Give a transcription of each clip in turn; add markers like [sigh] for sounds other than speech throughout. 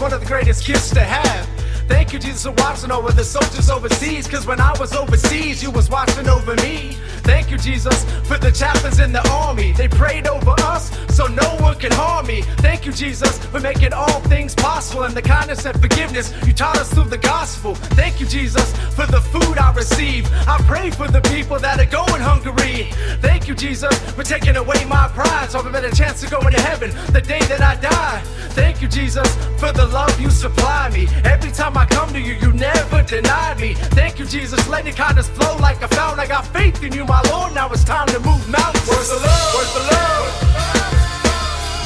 one of the greatest gifts to have. Thank you, Jesus, for watching over the soldiers overseas. Cause when I was overseas, you was watching over me. Thank you, Jesus, for the chaplains in the army. They prayed over us so no one can harm me. Thank you, Jesus, for making all things possible and the kindness and forgiveness you taught us through the gospel. Thank you, Jesus, for the food I receive. I pray for the people that are going hungry. Thank you, Jesus, for taking away my pride so I have a chance to go into heaven the day that I die. Thank you, Jesus, for the love you supply me. Every time I come to you, you never denied me. Thank you, Jesus, let your kindness flow like a fountain. I got faith in you, my Lord. Now it's time to move mountains. Where's the love? Where's the love?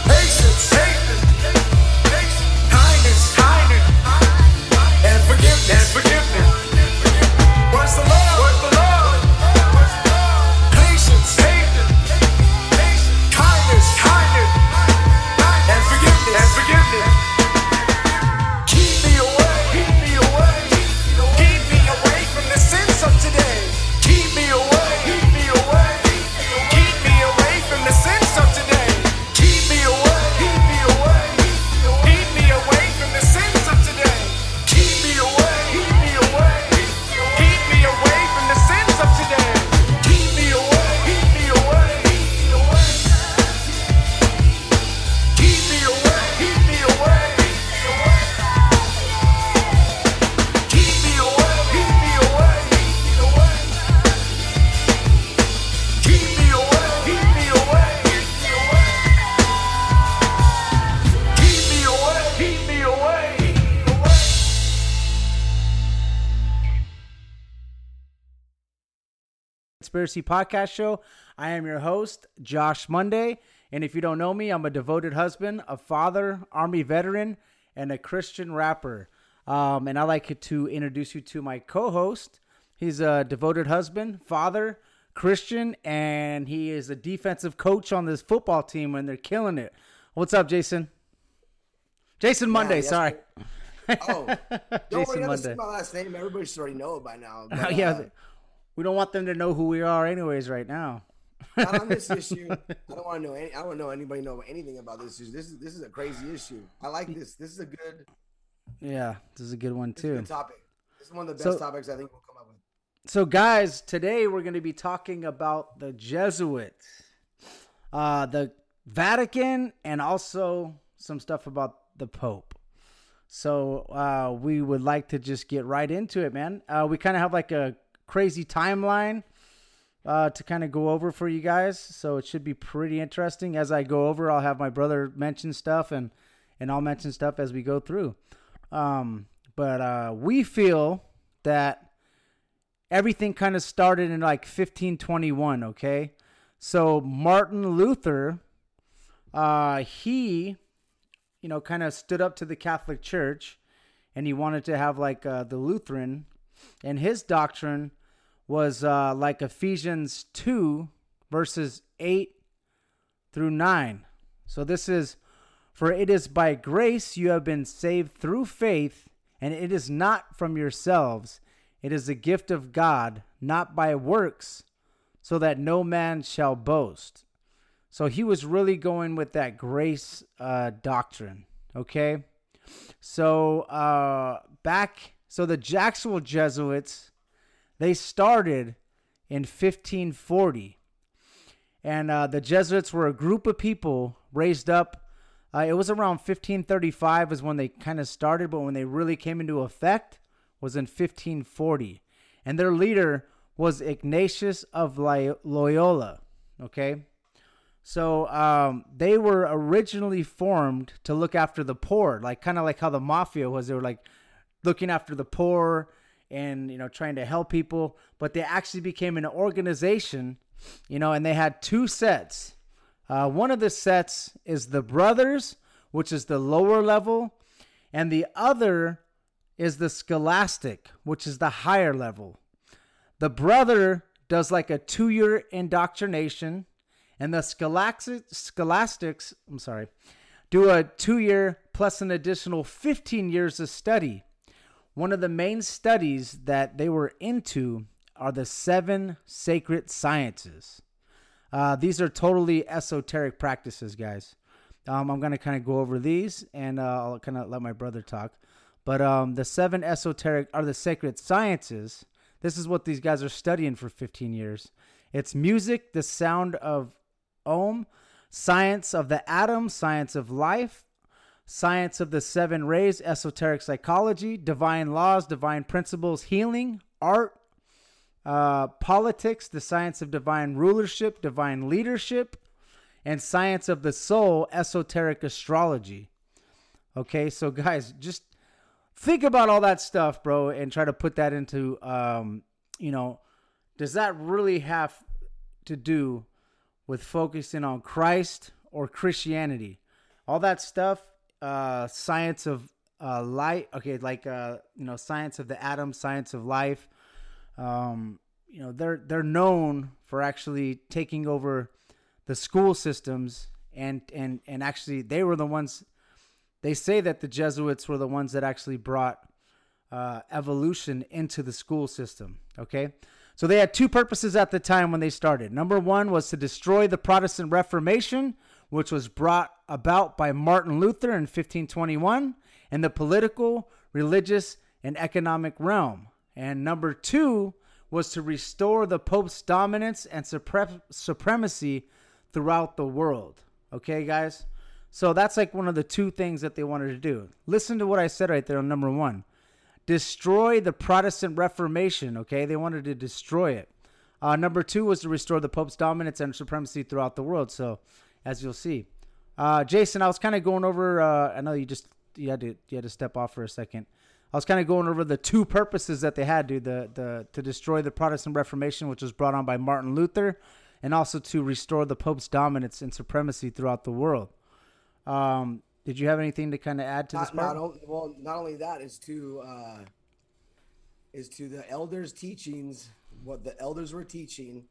Patience, kindness, and forgiveness, and forgiveness. Where's the love? Podcast Show. I am your host, Josh Monday. And if you don't know me, I'm a devoted husband, a father, Army veteran, and a Christian rapper. Um, and I'd like to introduce you to my co host. He's a devoted husband, father, Christian, and he is a defensive coach on this football team, and they're killing it. What's up, Jason? Jason Monday, yes, sorry. Oh, don't [laughs] Jason worry, Monday. my last name. Everybody should already know it by now. [laughs] But, yeah, uh, we don't want them to know who we are, anyways, right now. not on this [laughs] issue. I don't want to know. Any, I don't know anybody know anything about this issue. This is this is a crazy issue. I like this. This is a good, Yeah, this is a good one, this is a too. good topic. This is one of the So- best topics I think we'll come up with. So, guys, today we're going to be talking about the Jesuits, uh, the Vatican, and also some stuff about the Pope. So, uh, we would like to just get right into it, man. Uh, we kind of have like a crazy timeline uh, to kind of go over for you guys. So, it should be pretty interesting. As I go over, I'll have my brother mention stuff and, and I'll mention stuff as we go through. Um, but uh, we feel that everything kind of started in like 1521 okay so martin luther uh he you know kind of stood up to the catholic church and he wanted to have like uh, the lutheran and his doctrine was uh like ephesians 2 verses 8 through 9 so this is for it is by grace you have been saved through faith and it is not from yourselves it is a gift of God, not by works, so that no man shall boast. So he was really going with that grace uh, doctrine. Okay. So uh, back, so the actual Jesuits, they started in 1540. And uh, the Jesuits were a group of people raised up. Uh, it was around 1535 is when they kind of started, but when they really came into effect was in 1540. And their leader was Ignatius of Loyola. Okay. So um, they were originally formed to look after the poor, like kind of like how the mafia was. They were like looking after the poor and you know trying to help people. But they actually became an organization, you know, and they had two sets. Uh, one of the sets is the brothers, which is the lower level, and the other is the scholastic, which is the higher level. The brother does like a two year indoctrination, and the scholastic, scholastics, I'm sorry, do a two year plus an additional 15 years of study. One of the main studies that they were into are the seven sacred sciences. Uh, these are totally esoteric practices, guys. Um, I'm gonna kind of go over these, and uh, I'll kind of let my brother talk. But um, the seven esoteric are the sacred sciences. This is what these guys are studying for 15 years. It's music, the sound of Om, science of the atom, science of life, science of the seven rays, esoteric psychology, divine laws, divine principles, healing, art, uh, politics, the science of divine rulership, divine leadership, and science of the soul, esoteric astrology. Okay, so guys, just think about all that stuff, bro, and try to put that into, um, you know, does that really have to do with focusing on Christ or Christianity? All that stuff, uh, science of uh, light, okay, like uh, you know, science of the atom, science of life. Um, you know, they're they're known for actually taking over the school systems and and and actually they were the ones they say that the Jesuits were the ones that actually brought uh, evolution into the school system. Okay. So they had two purposes at the time when they started. Number one was to destroy the Protestant Reformation, which was brought about by Martin Luther in 1521, in the political, religious, and economic realm. And number two was to restore the Pope's dominance and supre- supremacy throughout the world. Okay, guys? So that's like one of the two things that they wanted to do. Listen to what I said right there on number one destroy the Protestant Reformation. Okay, they wanted to destroy it. Uh, number two was to restore the Pope's dominance and supremacy throughout the world. So, as you'll see, uh, Jason, I was kind of going over. Uh, I know you just you had to you had to step off for a second. I was kind of going over the two purposes that they had, dude. The the to destroy the Protestant Reformation, which was brought on by Martin Luther, and also to restore the Pope's dominance and supremacy throughout the world. Um, did you have anything to kind of add to not, this part? Not, well, not only that is to uh, is to the elders' teachings. What the elders were teaching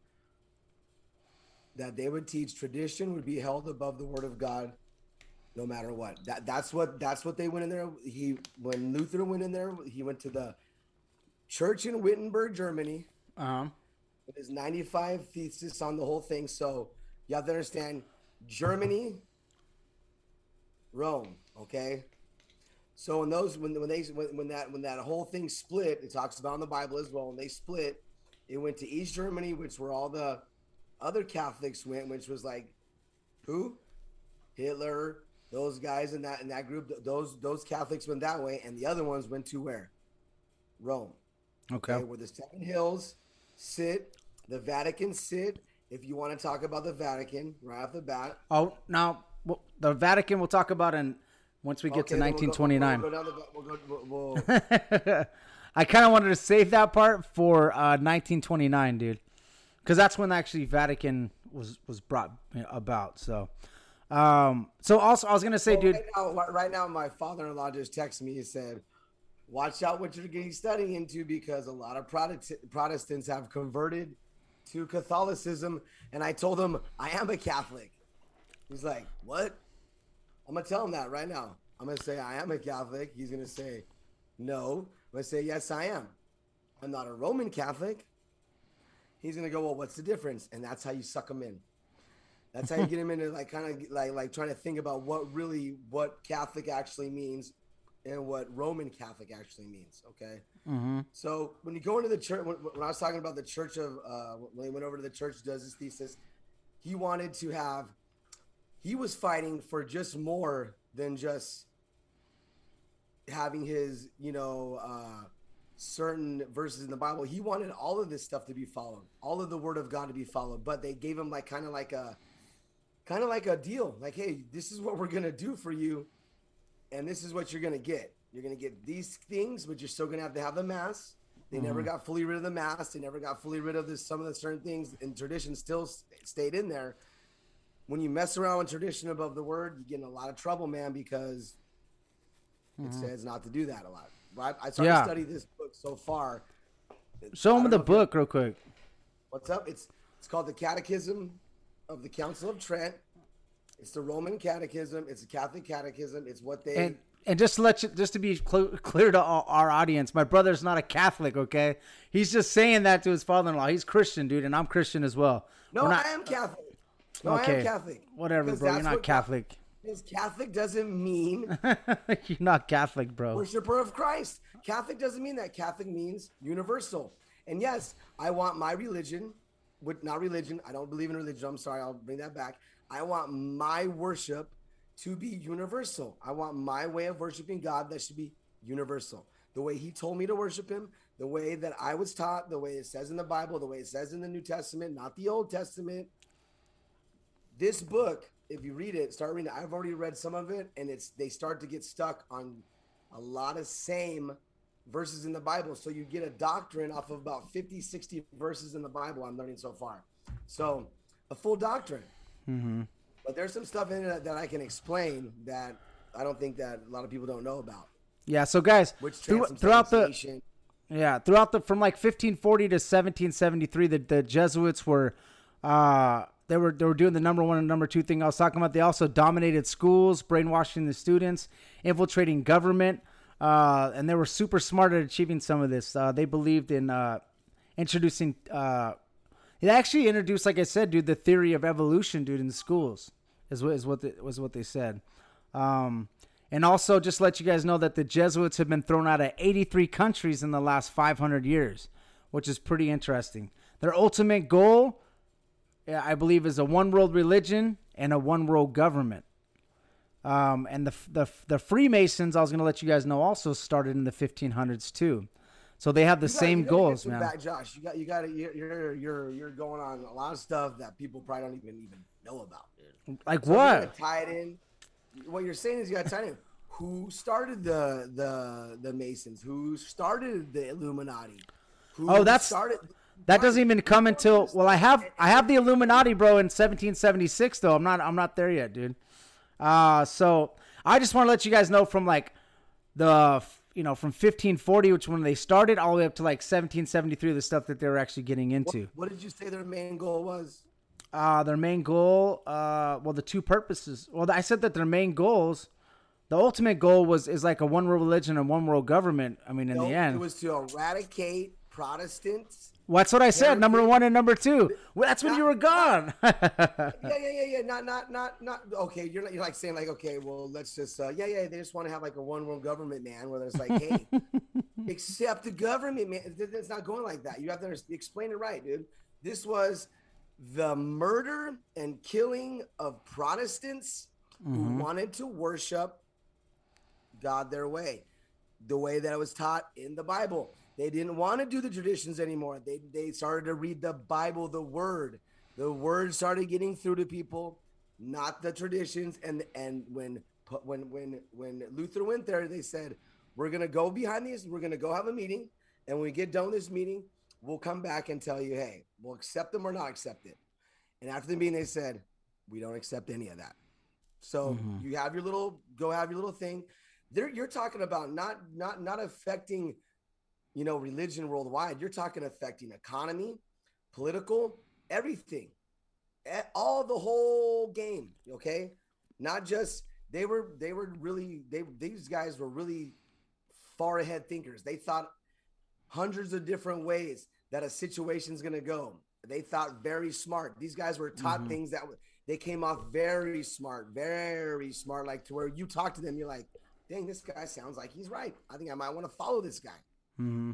that they would teach tradition would be held above the word of God, no matter what. That that's what that's what they went in there. He when Luther went in there, he went to the church in Wittenberg, Germany. Uh-huh. With his 95 thesis on the whole thing. So you have to understand Germany Rome. Okay. So when those when when they when, when that when that whole thing split, it talks about in the Bible as well. When they split, it went to East Germany, which were all the other Catholics went, which was like who, Hitler, those guys in that in that group. Those those Catholics went that way, and the other ones went to where, Rome. Okay. okay where the Seven Hills sit, the Vatican sit. If you want to talk about the Vatican right off the bat. Oh, now well, the Vatican we'll talk about in once we get Okay, to then we'll go- 1929. We'll go, the, we'll go, we'll, we'll, [laughs] I kind of wanted to save that part for uh, 1929, dude, because that's when actually Vatican was was brought about. So, um, so also I was gonna say, dude, Right now, right now, my father-in-law just texted me. He said, "Watch out what you're getting studying into because a lot of Protestants have converted to Catholicism." And I told him, "I am a Catholic." He's like, "What?" I'm gonna tell him that right now. I'm gonna say I am a Catholic. He's gonna say, "No." I'm gonna say, "Yes, I am. I'm not a Roman Catholic." He's gonna go, "Well, what's the difference?" And that's how you suck him in. That's how you get him into like kind of like like trying to think about what really what Catholic actually means and what Roman Catholic actually means. Okay. mm-hmm. So when you go into the church, when, when I was talking about the church of, uh, when he went over to the church, does his thesis, he wanted to have, he was fighting for just more than just having his, you know, uh, certain verses in the Bible. He wanted all of this stuff to be followed, all of the word of God to be followed. But they gave him like kind of like a, kind of like a deal, like, hey, this is what we're gonna do for you, and this is what you're gonna get. You're gonna get these things, but you're still gonna have to have the mass. They never mm-hmm. got fully rid of the mass. They never got fully rid of this. Some of the certain things and tradition still stayed in there. When you mess around with tradition above the word, you get in a lot of trouble, man, because it mm-hmm. says not to do that a lot. I started Yeah. to study this book so far. show I him the know if you- book real quick. What's up? It's it's called the Catechism of the Council of Trent. It's the Roman Catechism. It's a Catholic Catechism. It's what they. And and just to let you, just to be cl- clear to all, our audience, my brother's not a Catholic. Okay, he's just saying that to his father-in-law. He's Christian, dude, and I'm Christian as well. no, not- I am Catholic. No, I okay, am Catholic. Whatever, bro. You're not Catholic. Because Catholic doesn't mean [laughs] You're not Catholic, bro. worshiper of Christ. Catholic doesn't mean that. Catholic means universal. And yes, I want my religion, with not religion. I don't believe in religion. I'm sorry. I'll bring that back. I want my worship to be universal. I want my way of worshiping God that should be universal. The way He told me to worship Him, the way that I was taught, the way it says in the Bible, the way it says in the New Testament, not the Old Testament. This book, if you read it, start reading it. I've already read some of it, and it's they start to get stuck on a lot of same verses in the Bible. So you get a doctrine off of about 50, 60 verses in the Bible I'm learning so far. So a full doctrine. But there's some stuff in it that I can explain that I don't think that a lot of people don't know about. Yeah. So guys, Which through, throughout the Yeah, throughout the from like 1540 to 1773, the, the Jesuits were uh they were they were doing the number one and number two thing I was talking about. They also dominated schools, brainwashing the students, infiltrating government, uh, and they were super smart at achieving some of this. Uh, they believed in uh, introducing. Uh, it actually introduced, like I said, dude, the theory of evolution, dude, in the schools is what is what the, was what they said. Um, and also, just let you guys know that the Jesuits have been thrown out of 83 countries in the last 500 years, which is pretty interesting. Their ultimate goal, I believe, is a one world religion and a one world government. Um, and the, the the Freemasons, I was going to let you guys know, also started in the 1500s too. So they have the gotta- same goals, man. Back, Josh, you got you got to you're you're you're going on a lot of stuff that people probably don't even even know about. Dude. Like So what? tie it in. What you're saying is you got to tie in. Who started the the the Masons? Who started the Illuminati? Who Oh, that's- started. That doesn't even come until well, I have I have the Illuminati, bro, in 1776 though. I'm not I'm not there yet, dude. Uh so I just want to let you guys know from like the you know from 1540, which when they started, all the way up to like 1773, the stuff that they were actually getting into. What did you say their main goal was? Uh, their main goal, uh, well, the two purposes. Well, I said that their main goals, the ultimate goal was is like a one world religion and one world government. I mean, in No, the end, it was to eradicate Protestants. That's what I said. Number one and number two. Well, that's when you were gone. [laughs] Yeah, yeah, yeah, yeah. Not, not, not, not. Okay, you're like, you're like saying like, okay, well, let's just, uh, yeah, yeah. They just want to have like a one world government, man. Where it's like, hey, [laughs] accept the government, man. It's not going like that. You have to explain it right, dude. This was the murder and killing of Protestants who wanted to worship God their way, the way that it was taught in the Bible. They didn't want to do the traditions anymore. They they started to read the Bible, the Word. The Word started getting through to people, not the traditions. And and when when when when Luther went there, they said, "We're gonna go behind these. We're gonna go have a meeting, and when we get done with this meeting, we'll come back and tell you, hey, we'll accept them or not accept it." And after the meeting, they said, "We don't accept any of that." So mm-hmm. you have your little go have your little thing. There, you're talking about not not not affecting, you know, religion worldwide. You're talking affecting economy, political, everything, all the whole game. Okay, not just they were they were really they these guys were really far ahead thinkers. They thought hundreds of different ways that a situation's gonna go. They thought very smart. These guys were taught mm-hmm. things that they came off very smart, very smart. Like to where you talk to them, you're like, "Dang, this guy sounds like he's right. I think I might want to follow this guy." Hmm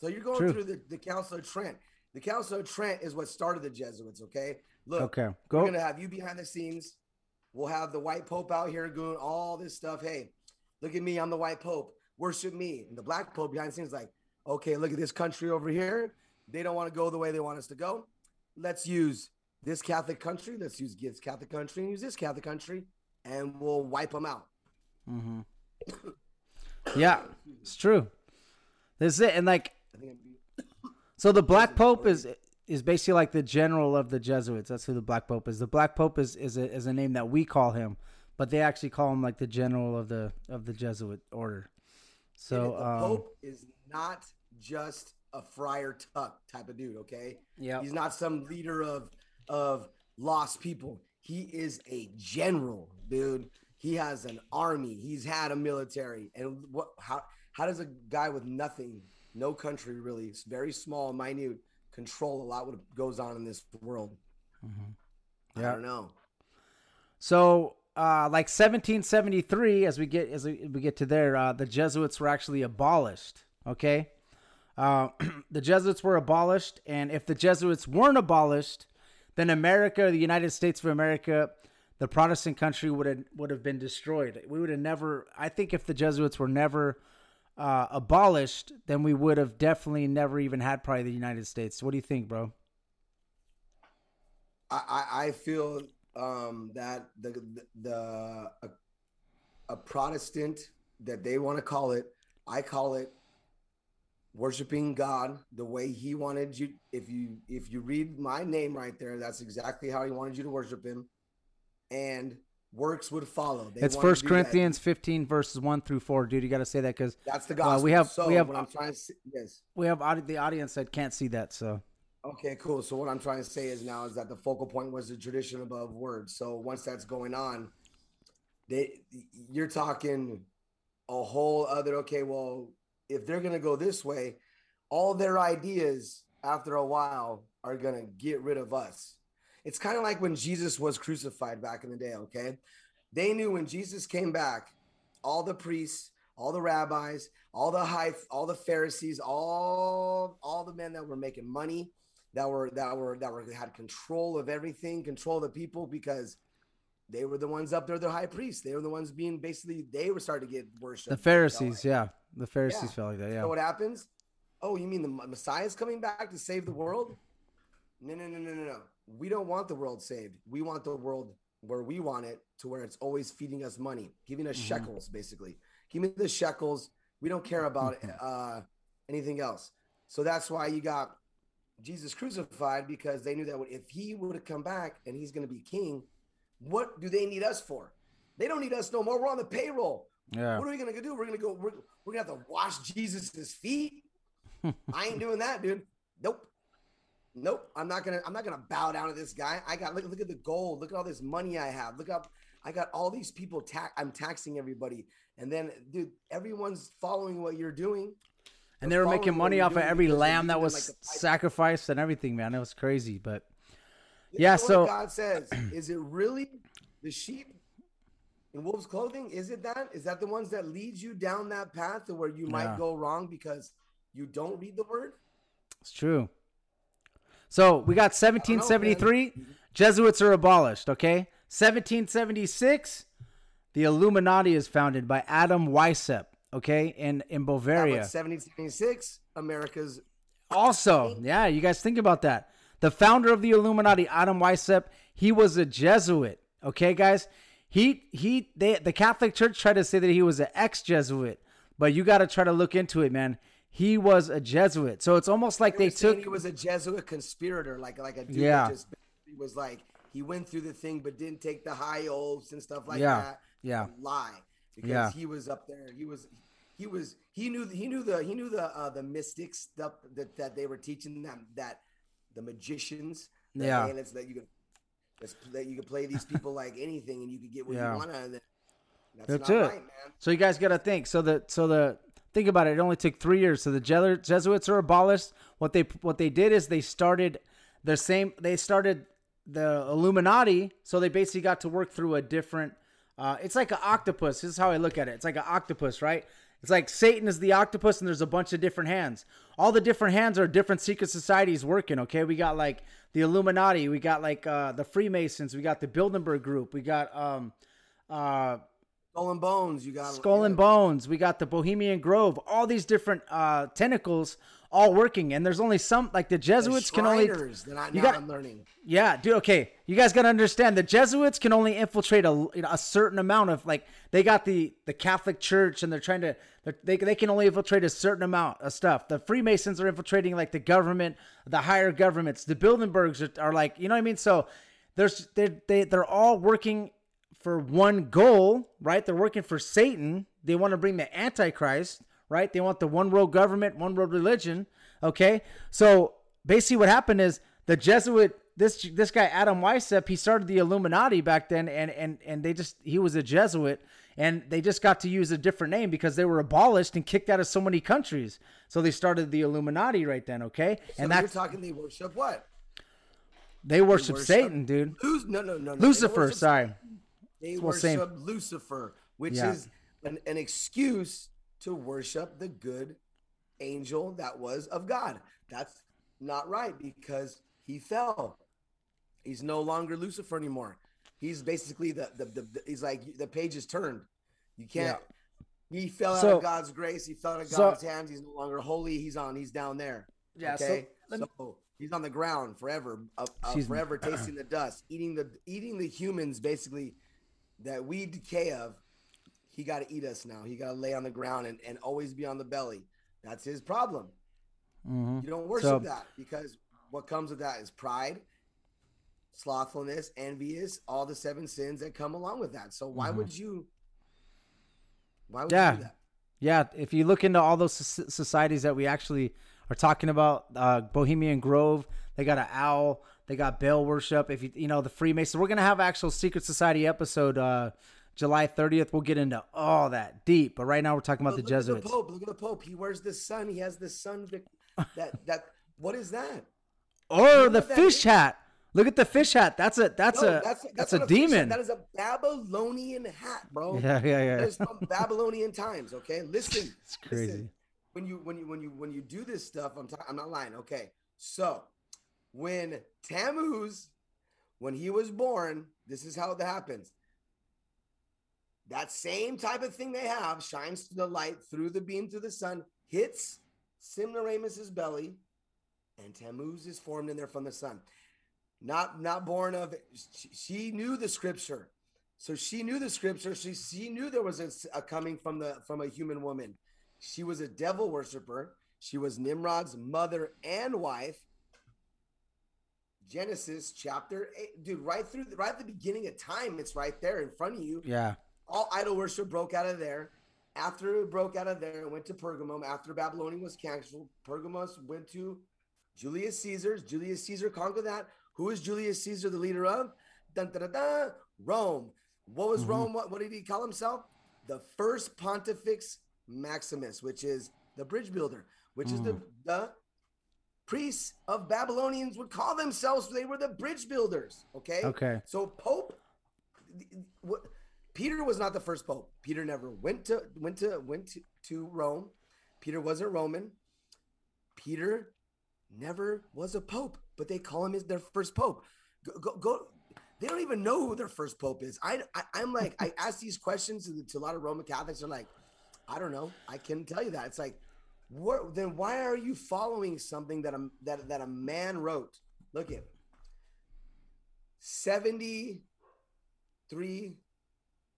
So you're going True. through the, the Council of Trent. The Council of Trent is what started the Jesuits. Okay, look, Okay, we're go. gonna have you behind the scenes. We'll have the white pope out here doing all this stuff. Hey, look at me, I'm the white pope. Worship me. And the black pope behind the scenes is like, okay, look at this country over here. They don't want to go the way they want us to go. Let's use this Catholic country. Let's use this Catholic country and use this Catholic country, and we'll wipe them out. hmm [coughs] Yeah, it's true. This is it, and like I think it'd be- So the Black Pope is is basically like the general of the Jesuits. That's who the Black Pope is. The Black Pope is is a, is a name that we call him, but they actually call him like the general of the of the Jesuit order. So the um, Pope is not just a friar tuck type of dude. Okay, yeah, he's not some leader of of lost people. He is a general, dude. He has an army. He's had a military. And what? How? How does a guy with nothing, no country really, it's very small, minute, control a lot what goes on in this world? I Yeah. don't know. So, uh, like 1773, as we get as we, we get to there, uh, the Jesuits were actually abolished. Okay, uh, [clears throat] the Jesuits were abolished, and if the Jesuits weren't abolished, then America, the United States of America, the Protestant country would have would have been destroyed. We would have never. I think if the Jesuits were never uh, abolished, then we would have definitely never even had probably the United States. What do you think, bro? I, I feel um, that the the, the a, a Protestant that they want to call it, I call it worshiping God the way He wanted you. If you if you read my name right there, that's exactly how He wanted you to worship Him, and works would follow. They it's First Corinthians 15 verses 1 through 4, dude. You got to say that because That's the uh, gospel. we have so we have I'm trying to say, yes. we have the audience that can't see that. So Okay, cool. So what I'm trying to say is now is that the focal point was the tradition above words. So once that's going on, they you're talking a whole other okay, well, if they're gonna go this way, all their ideas after a while are gonna get rid of us. It's kind of like when Jesus was crucified back in the day, okay? They knew when Jesus came back, all the priests, all the rabbis, all the high, all the Pharisees, all all the men that were making money, that were that were that were had control of everything, control of the people because they were the ones up there, the high priests. They were the ones being basically they were starting to get worshipped. the Pharisees, yeah, the Pharisees Yeah. felt like that. Yeah, know what happens? Oh, you mean the Messiah's coming back to save the world? No, no, no, no, no, no. We don't want the world saved. We want the world where we want it to where it's always feeding us money, giving us Mhm. shekels, basically. Give me the shekels. We don't care about uh, anything else. So that's why you got Jesus crucified because they knew that if he would have come back and he's going to be king, what do they need us for? They don't need us no more. We're on the payroll. yeah. What are we gonna do? We're gonna go. We're, we're gonna have to wash Jesus's feet. [laughs] I ain't doing that, dude. Nope. Nope. I'm not gonna. I'm not gonna bow down to this guy. I got look. Look at the gold. Look at all this money I have. Look up. I got all these people. I'm taxing everybody, and then, dude, everyone's following what you're doing. And they were making money off of every lamb that was like, sacrificed and everything, man. It was crazy, but This Yeah, so- God says, [clears throat] is it really the sheep in wolves' clothing? Is it that? Is that the ones that lead you down that path to where you might go wrong because you don't read the word? it's true. So we got 1773, Jesuits are abolished. Okay, 1776, the Illuminati is founded by Adam Weishaupt. Okay, in in Bavaria. 1776, America's Also, yeah, you guys think about that. The founder of the Illuminati, Adam Weishaupt, he was a Jesuit. Okay, guys, he he they the Catholic Church tried to say that he was an ex-Jesuit, but you got to try to look into it, man. He was a Jesuit, so it's almost like they they took. he was a Jesuit conspirator, like like a dude Yeah. just he was like he went through the thing but didn't take the high oaths and stuff like Yeah, that. yeah. lie because Yeah. he was up there. He was he was he knew he knew the he knew the uh, the mystic stuff that, that they were teaching them that the magicians that, Yeah. man, it's that you could that's, that you could play these [laughs] people like anything and you could get what Yeah. you want out of them. That's, That's not it. right, man. So you guys got to think. So the so the think about it. It only took three years. So the Jesu- Jesuits are abolished. What they what they did is they started the same. They started the Illuminati. So they basically got to work through a different. Uh, it's like an octopus. This is how I look at it. It's like an octopus, right? It's like Satan is the octopus, and there's a bunch of different hands. All the different hands are different secret societies working. Okay, we got like the Illuminati, we got like uh, the Freemasons, we got the Bilderberg Group, we got um, uh, Skull and Bones, you got Skull and Bones. We got the Bohemian Grove. All these different uh, tentacles all working, and there's only some like the The Jesuits can only. I, you got- I'm learning. Yeah, dude. Okay, you guys got to understand the Jesuits can only infiltrate a, a certain amount of like they got the the Catholic Church and they're trying to they're- they they can only infiltrate a certain amount of stuff. The Freemasons are infiltrating like the government, the higher governments. The Bilderbergs are, are like you know what I mean. So there's they they they're all working for one goal, right? They're working for Satan. They want to bring the Antichrist, right? They want the one world government, one world religion. Okay, so basically what happened is the Jesuit this this guy Adam Weishaupt he started the Illuminati back then and and and they just he was a Jesuit and they just got to use a different name because they were abolished and kicked out of so many countries so they started the Illuminati right then okay So and you're that's talking they worship what? they worship worship- Satan dude Luz- no, no, no, no. Lucifer sorry They Well, same. worship Lucifer, which Yeah. is an, an excuse to worship the good angel that was of God. That's not right because he fell. He's no longer Lucifer anymore. He's basically the the, the, the- he's like the page is turned. You can't. He fell out of God's grace. He fell out of so- God's hands. He's no longer holy. He's on. He's down there. Yeah, so Okay. me- So, he's on the ground forever, uh, uh, forever tasting the dust, eating the eating the humans basically that we decay of. He got to eat us now. He got to lay on the ground and, and always be on the belly. That's his problem. Mhm. You don't worship So- that because what comes with that is pride, slothfulness, envious, all the seven sins that come along with that. So why Mhm. would you? Why would Yeah. you do that? Yeah, if you look into all those societies that we actually are talking about, uh, Bohemian Grove, they got an owl, they got Baal worship. If you you know the Freemasons, we're gonna have actual secret society episode uh, July 30th. We'll get into all that deep, but right now we're talking about Look, the look at Jesuits. the Pope. Look at the Pope. He wears the sun. He has the sun. That that. What is that? Or know the fish is? hat. Look at the fish hat. That's a that's No, a that's, a not fish hat. demon. That is a Babylonian hat, bro. [laughs] yeah, yeah, yeah. That is from Babylonian times. Okay, [laughs] listen. It's crazy. Listen. When you when you when you when you do this stuff, I'm ta- I'm not lying. Okay, so when Tammuz, when he was born, this is how it happens. That same type of thing they have shines to the light through the beam through the sun, hits Semiramis's belly, and Tammuz is formed in there from the sun. Not not born of. She, she knew the scripture, so she knew the scripture. She she knew there was a, a coming from the from a human woman. She was a devil worshiper. She was Nimrod's mother and wife. Genesis chapter eight, dude, right through right at the beginning of time, it's right there in front of you Yeah. all idol worship broke out of there. After it broke out of there, it went to Pergamum. After Babylonian was canceled, Pergamos went to Julius Caesar's. Julius Caesar conquered that. Who is Julius Caesar the leader of? Dun, dun, dun, dun, Rome. What was Mhm. Rome? What, what did he call himself? The first Pontifex Maximus, which is the bridge builder, which is the, the priests of Babylonians would call themselves. They were the bridge builders. Okay. Okay. So Pope, what, Peter was not the first pope. Peter never went to went to went to, to Rome. Peter wasn't Roman. Peter never was a pope, but they call him as their first pope. Go, go, go. They don't even know who their first pope is. I, I I'm like I [laughs] ask these questions to, to a lot of Roman Catholics. They're like, I don't know. I can tell you that. It's like, what? Then why are you following something that a that that a man wrote? Look at 73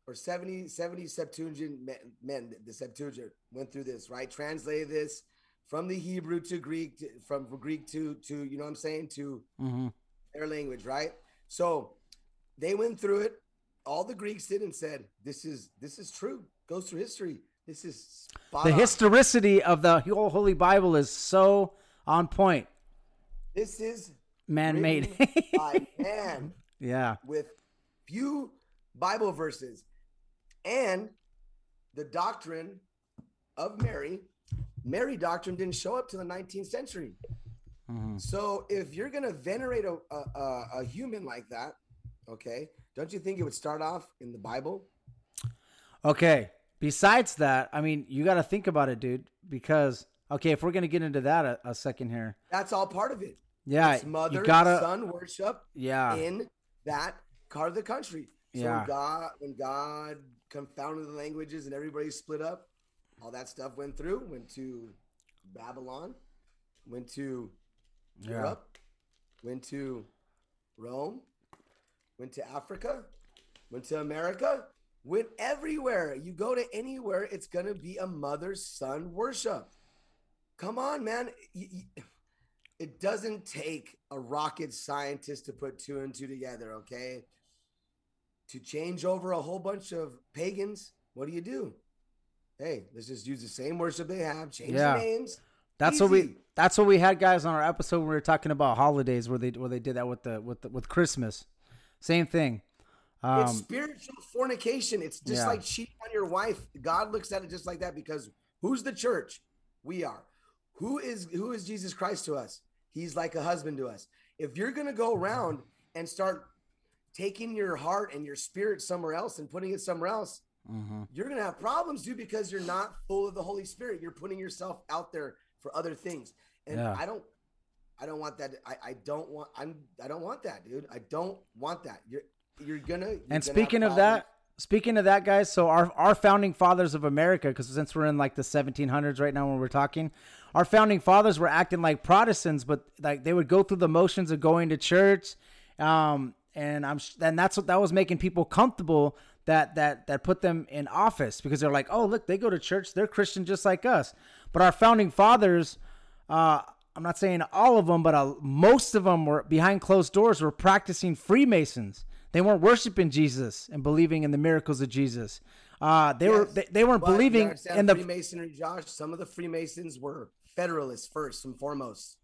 or 70 70 Septuagint men, men the Septuagint went through this, right? Translated this from the Hebrew to Greek, to, from Greek to to you know what I'm saying to hmm their language, right? So they went through it. All the Greeks did and said, "This is this is true." Goes through history. This is spot The on. historicity of the whole Holy Bible is so on point. This is Man made. written [laughs] by [laughs] man yeah. with few Bible verses and the doctrine of Mary. Mary doctrine didn't show up till the 19th century. Mhm. So if you're gonna venerate a, a, a human like that, okay, don't you think it would start off in the Bible? Okay. Besides that, I mean, you got to think about it, dude. Because okay, if we're gonna get into that a, a second here, That's all part of it. yeah, it's mother you gotta, son worship yeah, in that part of the country. So Yeah. when God when God confounded the languages and everybody split up, all that stuff went through, went to Babylon, went to yeah, Europe, went to Rome, went to Africa, went to America, went everywhere. You go to anywhere, it's gonna be a mother son worship. Come on, man. It doesn't take a rocket scientist to put two and two together, okay? To change over a whole bunch of pagans, what do you do? Hey, let's just use the same worship they have, change Yeah. the names. That's what we. That's what we had, guys, on our episode. When we were talking about holidays, where they where they did that with the with the, with Christmas. Same thing. Um, it's spiritual fornication. It's just yeah. like cheating on your wife. God looks at it just like that because who's the church? We are. Who is who is Jesus Christ to us? He's like a husband to us. If you're gonna go around and start taking your heart and your spirit somewhere else and putting it somewhere else, Mm-hmm. you're gonna have problems, dude, because you're not full of the Holy Spirit. You're putting yourself out there for other things, and Yeah. I don't, I don't want that. I, I don't want. I'm. I don't want that, dude. I don't want that. You're, you're gonna. you're And gonna speaking of problems. that, speaking of that, guys, so our our founding fathers of America, because since we're in like the 1700s right now when we're talking, our founding fathers were acting like Protestants, but like they would go through the motions of going to church, um, and I'm and that's what that was making people comfortable that that that put them in office because they're like, oh look, they go to church, they're Christian just like us. But our founding fathers, uh, I'm not saying all of them, but uh, most of them were behind closed doors were practicing Freemasons. They weren't worshiping Jesus and believing in the miracles of Jesus. Uh, they were they, they weren't believing in the Freemasonry, Josh. Some of the Freemasons were Federalists first and foremost.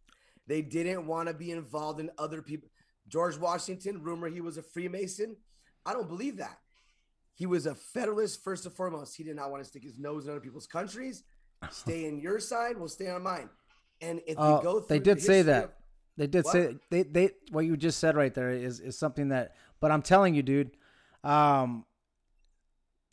They didn't want to be involved in other people. George Washington, rumor he was a Freemason. I don't believe that. He was a Federalist first and foremost. He did not want to stick his nose in other people's countries. Stay in your side, we'll stay on mine. And if Uh, go through they the did say that. of- They did What? say they they what you just said right there is is something that. But I'm telling you, dude, um,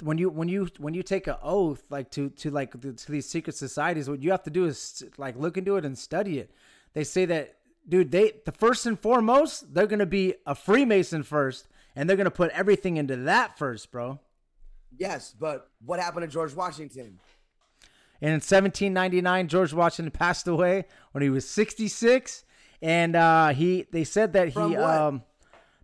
when you when you when you take an oath like to to like to these secret societies, what you have to do is like look into it and study it. They say that, dude, they the first and foremost they're gonna be a Freemason first, and they're gonna put everything into that first, bro. yes, but what happened to George Washington? And in 1799, George Washington passed away when he was 66, and uh, he they said that he um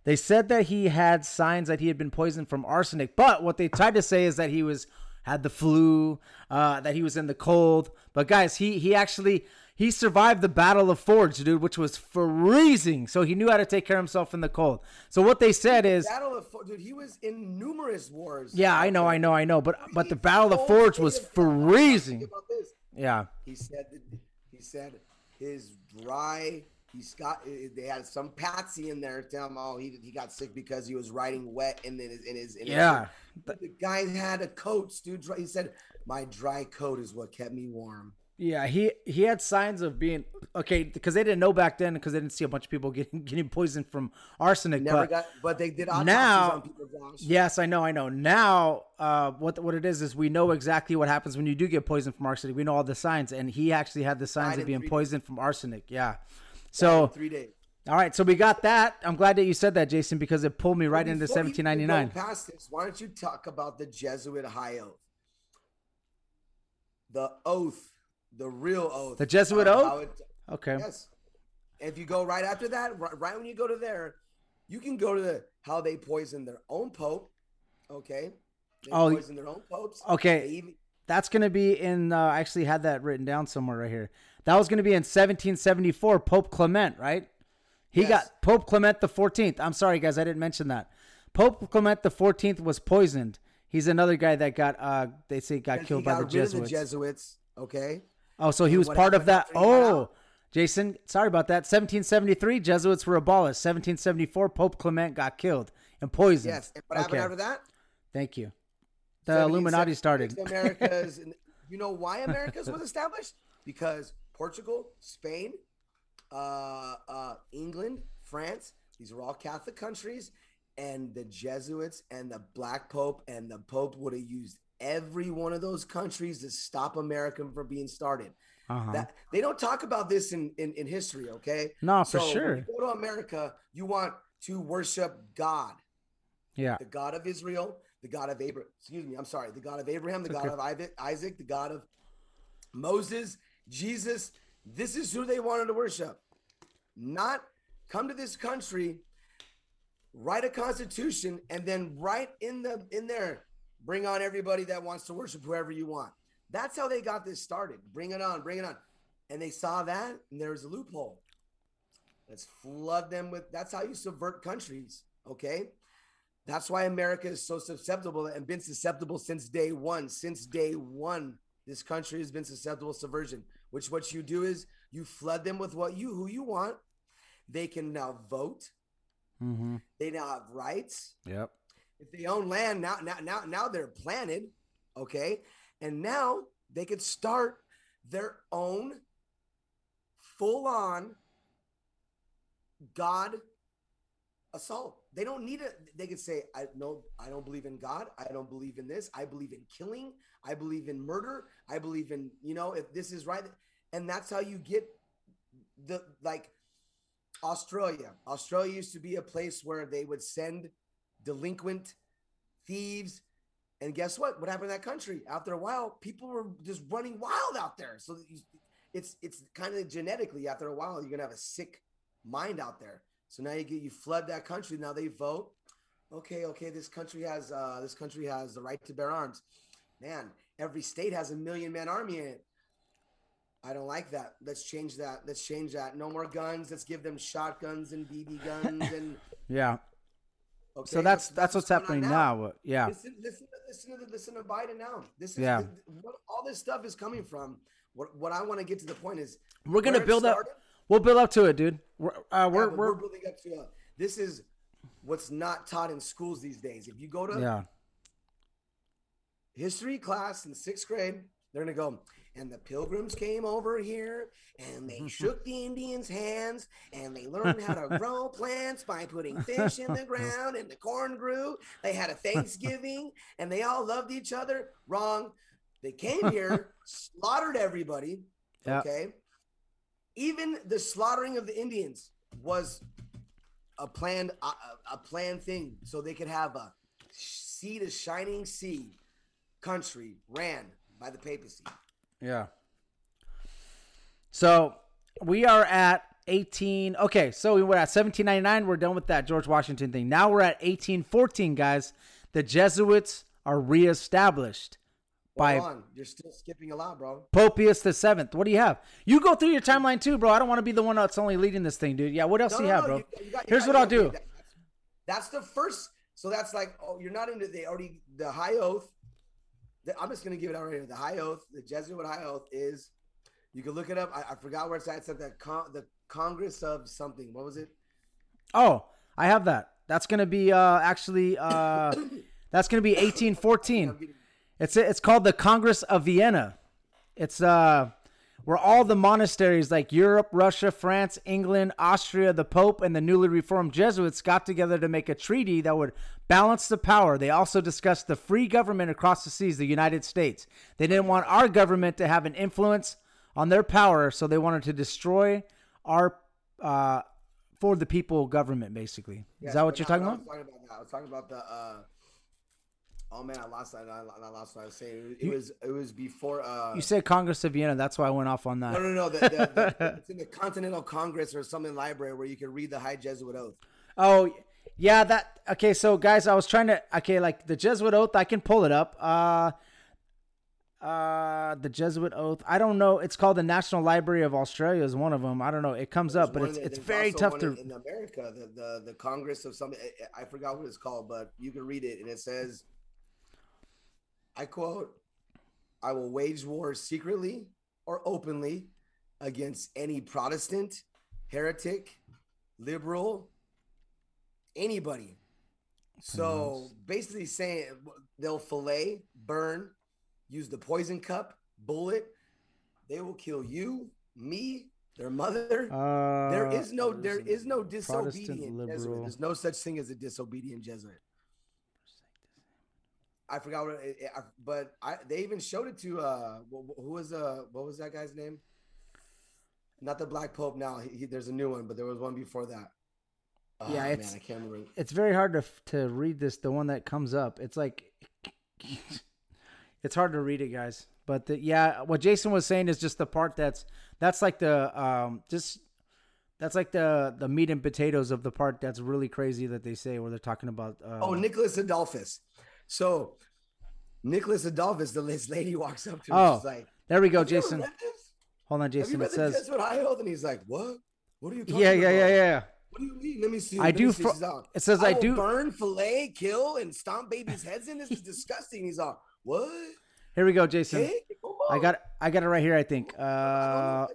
they said that he had signs that he had been poisoned from arsenic. But what they tried to say is that he was had the flu, uh, that he was in the cold. But guys, he he actually he survived the Battle of Forge, dude, which was freezing. So he knew how to take care of himself in the cold. So what they said is, Battle of Fo- dude, he was in numerous wars. yeah, I know, I know, I know, but but the Battle of Forge was freezing. Yeah. He said that he said his dry. He's got. They had some patsy in there. Tell him, oh, he he got sick because he was riding wet in his in his. In Yeah. But the guy had a coat, dude. He said, "My dry coat is what kept me warm." Yeah, he he had signs of being okay because they didn't know back then because they didn't see a bunch of people getting [laughs] getting poisoned from arsenic. Never but got, but they did now-. Yes, I know, I know. Now, uh, what what it is is we know exactly what happens when you do get poisoned from arsenic. We know all the signs, and he actually had the signs of being three poisoned from arsenic. Yeah. So three days. all right, so we got that. I'm glad that you said that, Jason, because it pulled me right into you even 1799. go Past this, why don't you talk about the Jesuit high oath? The oath, the real oath. The Jesuit oath? it- Okay. yes. If you go right after that, right, right when you go to there, you can go to the how they poisoned their own pope. Okay. They Oh, poisoned their own popes. okay. Even, That's going to be in. Uh, I actually had that written down somewhere right here. That was going to be in 1774. Pope Clement, right? He Yes. got Pope Clement the 14th. I'm sorry, guys, I didn't mention that. Pope Clement the 14th was poisoned. He's another guy that got. Uh, they say got killed got by the Jesuits. the Jesuits. Okay. oh, so he And was part of that. after he got Oh? Jason, sorry about that. 1773, Jesuits were abolished. 1774, Pope Clement got killed and poisoned. Yes. And what happened Okay. after that? Thank you. The Illuminati started. America's. [laughs] you know why America's was established? Because Portugal, Spain, uh, uh, England, France. These are all Catholic countries, and the Jesuits and the Black Pope and the Pope would have used every one of those countries to stop America from being started. Uh-huh. That they don't talk about this in in, in history. Okay. No, for So when sure. you go to America, you want to worship God Yeah. the God of Israel, the God of Abraham. Excuse me, I'm sorry, the God of Abraham, the God of Isaac, the God of Moses, Jesus. This is who they wanted to worship. Not come to this country, write a constitution, and then right in the in there, bring on everybody that wants to worship whoever you want. That's how they got this started. Bring it on, bring it on. And they saw that, and there was a loophole. Let's flood them with. That's how you subvert countries. Okay. That's why America is so susceptible and been susceptible since day one. Since day one, this country has been susceptible to subversion. Which what you do is you flood them with what you who you want. They can now vote. Mm-hmm. They now have rights. Yep. If they own land, now now now now they're planted. Okay. And now they could start their own full on God assault. They don't need it. They could say, "I no, I don't believe in God. I don't believe in this. I believe in killing. I believe in murder. I believe in you know if this is right." And that's how you get the like Australia. Australia used to be a place where they would send delinquent thieves. And guess what? What happened in that country? After a while, people were just running wild out there. So it's it's kind of genetically. After a while, you're gonna have a sick mind out there. So now you get you flood that country. Now they vote. Okay, okay, this country has uh, this country has the right to bear arms. Man, every state has a million man army in it. I don't like that. Let's change that. Let's change that. No more guns. Let's give them shotguns and BB guns [laughs] and yeah. Okay, so that's that's what's, happening now. now. Yeah. Listen, listen, listen to listen to Biden now. This is yeah. what all this stuff is coming from. What what I want to get to the point is we're gonna build started, up. We'll build up to it, dude. We're uh, we're, yeah, we're, we're building up to. Uh, this is what's not taught in schools these days. If you go to yeah. history class in sixth grade, they're gonna go and the pilgrims came over here and they [laughs] shook the Indians' hands and they learned how to [laughs] grow plants by putting fish in the ground and the corn grew. They had a Thanksgiving and they all loved each other. Wrong. They came here, [laughs] slaughtered everybody. Yeah. Okay. Even the slaughtering of the Indians was a planned uh, a, a planned thing so they could have a sea to shining sea country ran by the papacy. Yeah. So we are at 18. Okay, so we were at 1799. We're done with that George Washington thing. Now we're at 1814, guys. The Jesuits are reestablished by on. You're still skipping a lot, bro. Pope Pius the Seventh. What do you have? You go through your timeline too, bro. I don't want to be the one that's only leading this thing, dude. Yeah. What else no, do you no, have, bro? You, you got, Here's what I'll do. That, that's the first. So that's like, oh, you're not into the already the high oath. I'm just gonna give it out right here. The high oath, the Jesuit high oath is. You can look it up. I, I forgot where it's at. It's at the con- the Congress of something. What was it? Oh, I have that. That's gonna be uh actually uh [coughs] that's gonna be 1814. It's it's called the Congress of Vienna. It's uh where all the monasteries like Europe, Russia, France, England, Austria, the Pope, and the newly reformed Jesuits got together to make a treaty that would balance the power. They also discussed the free government across the seas, the United States. They didn't want our government to have an influence on their power, so they wanted to destroy our uh, for the people government, basically. Is that what you're talking about? I was talking about that. I was talking about the. Uh Oh man, I lost that. I lost what I was saying. It was it was before. Uh, you said Congress of Vienna. That's why I went off on that. No, no, no. The, the, the, [laughs] it's in the Continental Congress or something library where you can read the High Jesuit Oath. Oh yeah, that okay. So guys, I was trying to okay, like the Jesuit Oath. I can pull it up. Uh, uh, the Jesuit Oath. I don't know. It's called the National Library of Australia. Is one of them. I don't know. It comes there's up, but it's it's very tough to. In America, the, the the Congress of something. I forgot what it's called, but you can read it, and it says I quote, I will wage war secretly or openly against any Protestant, heretic, liberal, anybody. So basically saying they'll fillet, burn, use the poison cup, bullet. They will kill you, me, their mother. Uh, there is no there is no disobedient Jesuit. There's no such thing as a disobedient Jesuit. I forgot what, it, it, but I they even showed it to uh who was uh what was that guy's name? Not the Black Pope now. He, he, there's a new one, but there was one before that. Oh, yeah, it's man, I can't remember. It's very hard to to read this. The one that comes up, it's like [laughs] it's hard to read it, guys. But the, yeah, what Jason was saying is just the part that's that's like the um just that's like the the meat and potatoes of the part that's really crazy that they say where they're talking about. Um, oh, Nicholas Adolphus. So Nicholas Adolphus, the lady walks up to him. Oh, she's like, there we go, Jason. Hold on, Jason. it says that's what I hold, and he's like, "What? What are you talking yeah, yeah, about? Yeah, yeah, yeah. What do you mean? Let me see. I Let do. See. it says I, I do burn, fillet, kill, and stomp babies' heads in. This is disgusting. He's all, what? Here we go, Jason. Hey, I got I got it right here. I think. Uh, I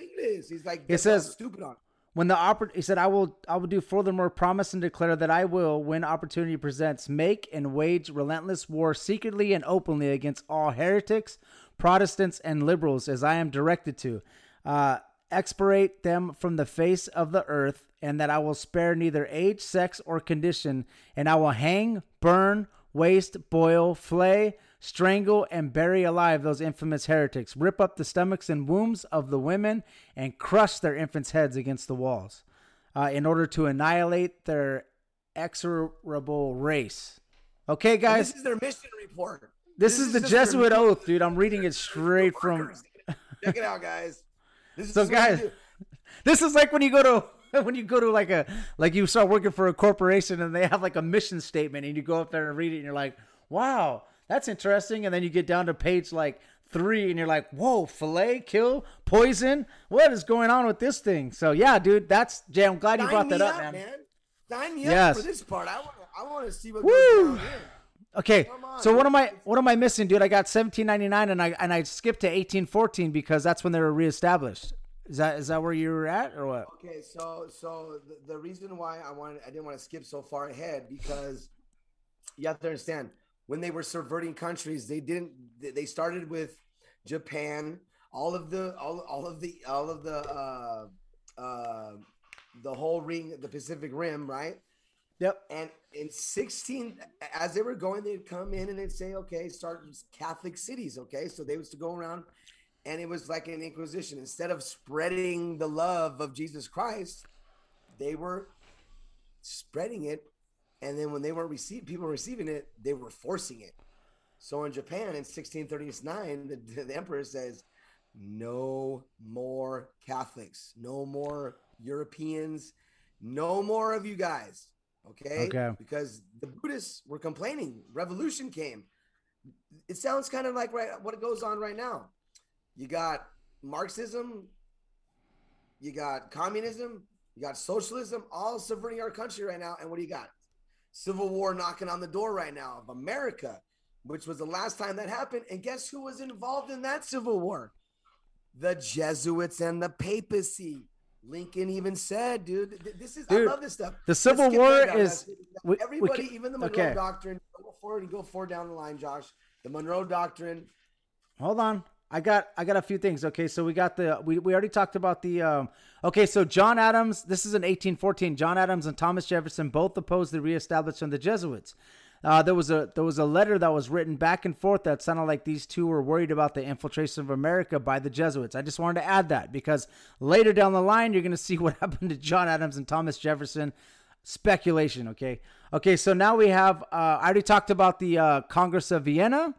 English. He's like, it says stupid on. When the oppor- he said, "I will, I will do furthermore promise and declare that I will, when opportunity presents, make and wage relentless war secretly and openly against all heretics, Protestants, and liberals, as I am directed to." Uh, expirate them from the face of the earth, and that I will spare neither age, sex, or condition, and I will hang, burn, waste, boil, flay, strangle, and bury alive those infamous heretics, rip up the stomachs and wombs of the women, and crush their infants' heads against the walls, uh, in order to annihilate their exorable race. Okay, And guys, this is their mission report. this, is, the Jesuit oath, dude. I'm reading it straight from. Check it out, guys. This is So, guys. This is like when you go to [laughs] when you go to like a like you start working for a corporation and they have like a mission statement and you go up there and read it and you're like, wow, that's interesting. And then you get down to page like three and you're like, whoa, fillet, kill, poison. What is going on with this thing? So yeah, dude, that's Jay. I'm glad you brought that up, man. Sign me Yes. up for this part. I want. I want to see what Woo! goes. Okay, on, so what am I what am I missing, dude? I got 1799 and I and I skipped to 1814 because that's when they were reestablished. Is that is that where you were at or what? Okay, so so the, the reason why I wanted I didn't want to skip so far ahead because you have to understand when they were subverting countries, they didn't they- started with Japan, all of the all, all of the all of the uh uh the whole ring, the Pacific Rim, right? Yep. And in 16, as they were going, they'd come in and they'd say, okay, start Catholic cities. Okay. So they was to go around and it was like an inquisition. Instead of spreading the love of Jesus Christ, they were spreading it. And then when they weren't receiving, people were receiving it, they were forcing it. So in Japan in 1639, the, the emperor says, no more Catholics, no more Europeans, no more of you guys. Okay. Okay. Because the Buddhists were complaining. Revolution came. It sounds kind of like right what goes on right now. You got Marxism, you got communism, you got socialism, all subverting our country right now. And what do you got? Civil war knocking on the door right now of America, which was the last time that happened. And guess who was involved in that civil war? The Jesuits and the papacy. Lincoln even said, dude, th- this is Dude, I love this stuff. the Civil War is- we- we everybody, can- even the Monroe okay. Doctrine. Go forward and go forward down the line, Josh. The Monroe Doctrine. Hold on. I got I got a few things. Okay, so we got the we, we already talked about the um okay, so John Adams, this is in 1814. John Adams and Thomas Jefferson both opposed the reestablishment of the Jesuits. Uh, there was a there was a letter that was written back and forth that sounded like these two were worried about the infiltration of America by the Jesuits. I just wanted to add that because later down the line you're going to see [laughs] what happened to John Adams and Thomas Jefferson. Speculation, okay? Okay, so now we have uh, I already talked about the uh, Congress of Vienna.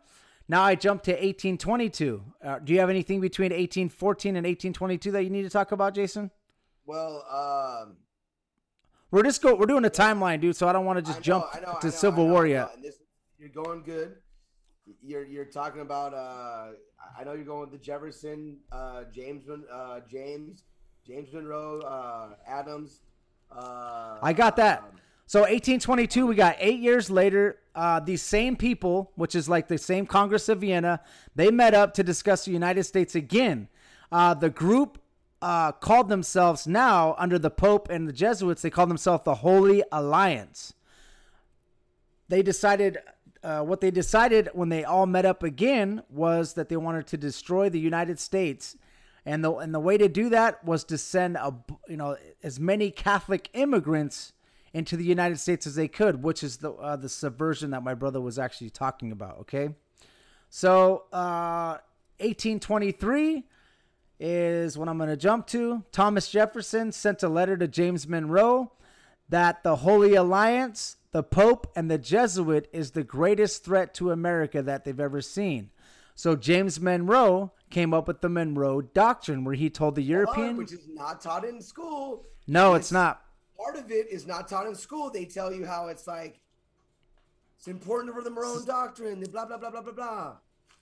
Now I jump to 1822. Uh, do you have anything between 1814 and 1822 that you need to talk about, Jason? Well, um, We're just go. We're doing a timeline, dude. So I don't want to just know, jump know, to know, Civil War yet. This, you're going good. You're you're talking about. Uh, I know you're going with the Jefferson, uh, James, uh, James, James Monroe, uh, Adams. Uh, I got that. um, So 1822, we got eight years later. Uh, these same people, which is like the same Congress of Vienna, they met up to discuss the United States again. Uh, the group uh, called themselves now under the Pope and the Jesuits. They called themselves the Holy Alliance. They decided. Uh, what they decided when they all met up again was that they wanted to destroy the United States, and the and the way to do that was to send a you know as many Catholic immigrants into the United States as they could, which is the uh, the subversion that my brother was actually talking about. Okay, so uh, 1823 is what I'm going to jump to. Thomas Jefferson sent a letter to James Monroe that the Holy Alliance, the Pope, and the Jesuit is the greatest threat to America that they've ever seen. So James Monroe came up with the Monroe Doctrine, where he told the European. which is not taught in school. no, it's not. Part of it is not taught in school. They tell you how it's like it's important for the Monroe Doctrine. the Blah blah blah blah blah blah.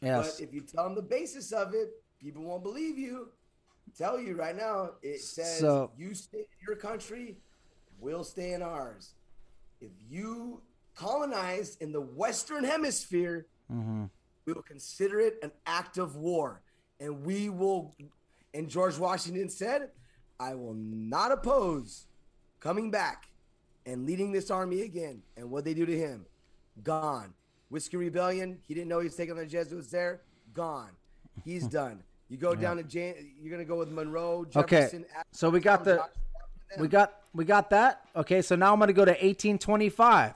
Yes. But if you tell them the basis of it, people won't believe you. Tell you right now, it says So- you stay in your country, we'll stay in ours. If you colonize in the Western Hemisphere, Mm-hmm. we will consider it an act of war. And we will, and George Washington said, I will not oppose coming back and leading this army again. And what they do to him, gone. Whiskey Rebellion, he didn't know he was taking on the Jesuits there, gone. He's hmm. done. You go down to Jan- you're gonna go with Monroe. Jefferson, Okay, so we got the we got we got that. Okay, so now I'm going to go to 1825.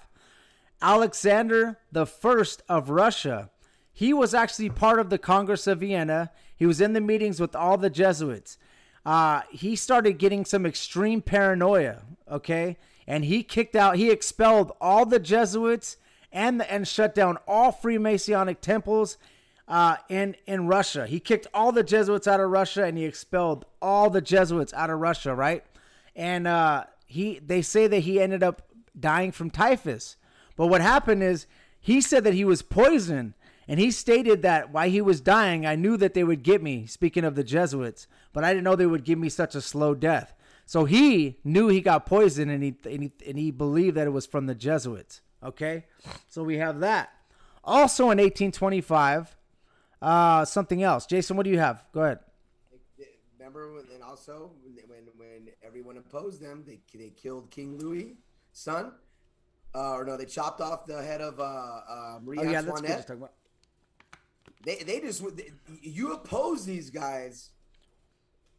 Alexander the First of Russia. He was actually part of the Congress of Vienna. He was in the meetings with all the Jesuits. Uh, he started getting some extreme paranoia. Okay, and he kicked out, he expelled all the Jesuits and and shut down all Freemasonic temples uh, in in Russia. He kicked all the Jesuits out of Russia and he expelled all the Jesuits out of Russia. Right, and uh, he they say that he ended up dying from typhus. But what happened is he said that he was poisoned. And he stated that while he was dying, I knew that they would get me, speaking of the Jesuits, but I didn't know they would give me such a slow death. So he knew he got poisoned and he, and he, and he believed that it was from the Jesuits. Okay? So we have that. Also in 1825, uh, something else. Jason, what do you have? Go ahead. Remember, when, and also when when everyone opposed them, they they killed King Louis' son, uh, or no, they chopped off the head of uh, uh, Marie Oh, yeah, that's good to Antoinette. They they just they, you oppose these guys,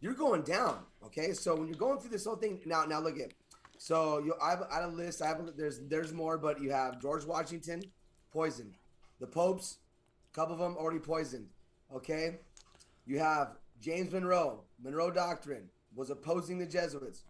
you're going down. Okay, so when you're going through this whole thing now, now look at. So you, I have, I have a list. I have a, there's there's more, but you have George Washington, poisoned. The popes, a couple of them already poisoned. Okay, you have James Monroe, Monroe Doctrine was opposing the Jesuits,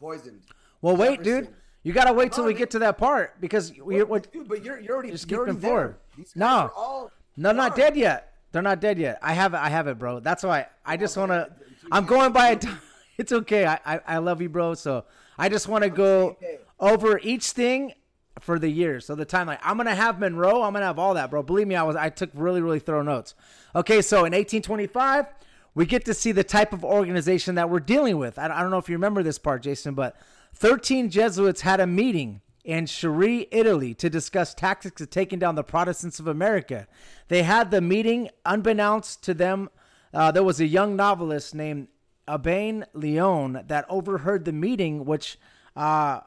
poisoned. Well, wait, dude. You gotta wait till we get to that part because we, Well, what, dude, but you're you're already Just you're keep already them forward. there. These guys No. all No, not dead yet. They're not dead yet. I have it. I have it, bro. That's why I just want to. I'm going by it. [laughs] It's okay. I, I I love you, bro. So I just want to go over each thing for the year. So the timeline. I'm gonna have Monroe. I'm gonna have all that, bro. Believe me, I was. I took really really thorough notes. Okay, so in 1825, we get to see the type of organization that we're dealing with. I, I don't know if you remember this part, Jason, but 13 Jesuits had a meeting in Chieri, Italy, to discuss tactics of taking down the Protestants of America. They had the meeting unbeknownst to them. Uh, there was a young novelist named Abbé Leone that overheard the meeting, which uh,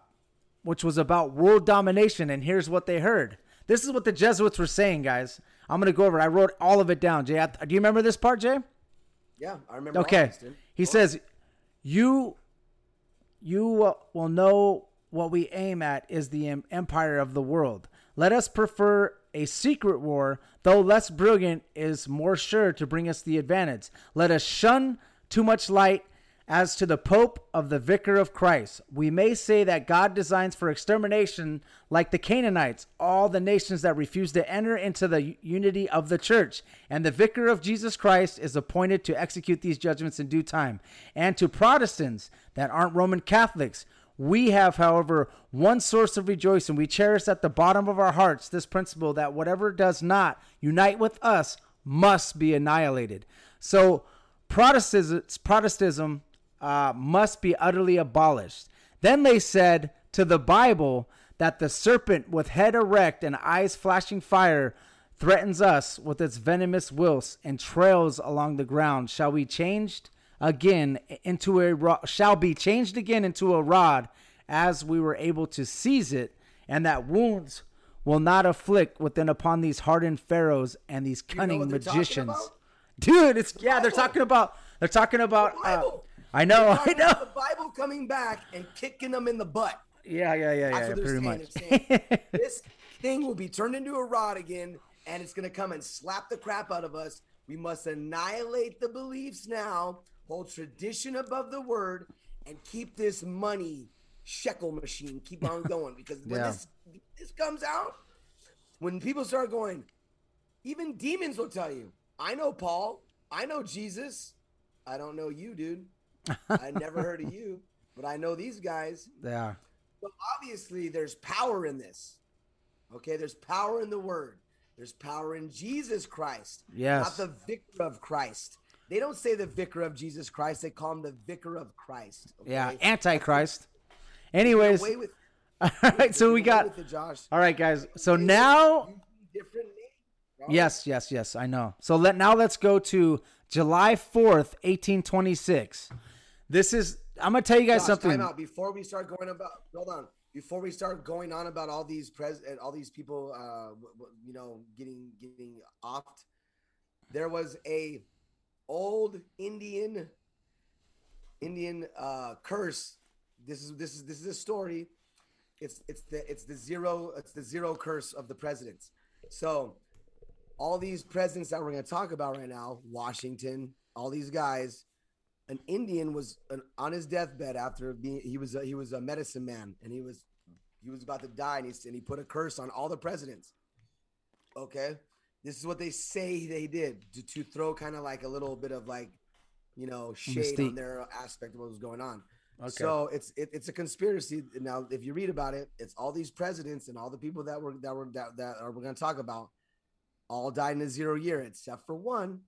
which was about world domination. And here's what they heard. This is what the Jesuits were saying, guys. I'm gonna go over. it. I wrote all of it down. Jay, do you remember this part, Jay? Yeah, I remember. Okay. He says, "You, you uh, will know what we aim at is the em- empire of the world. Let us prefer a secret war, though less brilliant, is more sure to bring us the advantage. Let us shun too much light." As to the Pope of the Vicar of Christ, we may say that God designs for extermination, like the Canaanites, all the nations that refuse to enter into the unity of the church. And the Vicar of Jesus Christ is appointed to execute these judgments in due time. And to Protestants that aren't Roman Catholics, we have, however, one source of rejoicing. We cherish at the bottom of our hearts this principle that whatever does not unite with us must be annihilated. So, Protestantism, Protestantism uh, must be utterly abolished. Then they said to the Bible that the serpent with head erect and eyes flashing fire threatens us with its venomous wills and trails along the ground. Shall we changed again into a ro- shall be changed again into a rod as we were able to seize it, and that wounds will not afflict within upon these hardened pharaohs and these cunning what they're magicians. [laughs] Dude, it's yeah, they're talking about they're talking about uh, Bible. I know, [laughs] I know. The Bible coming back and kicking them in the butt. Yeah, yeah, yeah, That's yeah, pretty much. Saying [laughs] this thing will be turned into a rod again, and it's gonna come and slap the crap out of us. We must annihilate the beliefs now, hold tradition above the word, and keep this money shekel machine keep on going. Because when Yeah. this this comes out, when people start going, even demons will tell you, I know Paul, I know Jesus, I don't know you, dude. I never heard of [laughs] you, but I know these guys. yeah. So obviously, there's power in this. Okay, there's power in the word. There's power in Jesus Christ, Yes. not the victor of Christ. They don't say the vicar of Jesus Christ. They call him the vicar of Christ. okay? Yeah, Antichrist. Anyways, with, [laughs] all right, so we got all right, guys. So now, yes, yes, yes, I know. So let now let's go to July fourth, eighteen twenty six. This is I'm gonna tell you guys Josh, something. Time out before we start going about. Hold on. Before we start going on about all these pres all these people, uh, you know, getting getting offed, there was a old Indian Indian uh, curse. This is this is this is a story. It's it's the it's the zero it's the zero curse of the presidents. So all these presidents that we're going to talk about right now, Washington, all these guys, an Indian was an, on his deathbed after being he was a, he was a medicine man and he was he was about to die and he, and he put a curse on all the presidents. Okay, this is what they say they did to, to throw kind of like a little bit of like you know shade Mystique. on their aspect of what was going on. Okay. So it's it, it's a conspiracy. Now, if you read about it, it's all these presidents and all the people that were that were that, that are, we're going to talk about all died in a zero year except for one,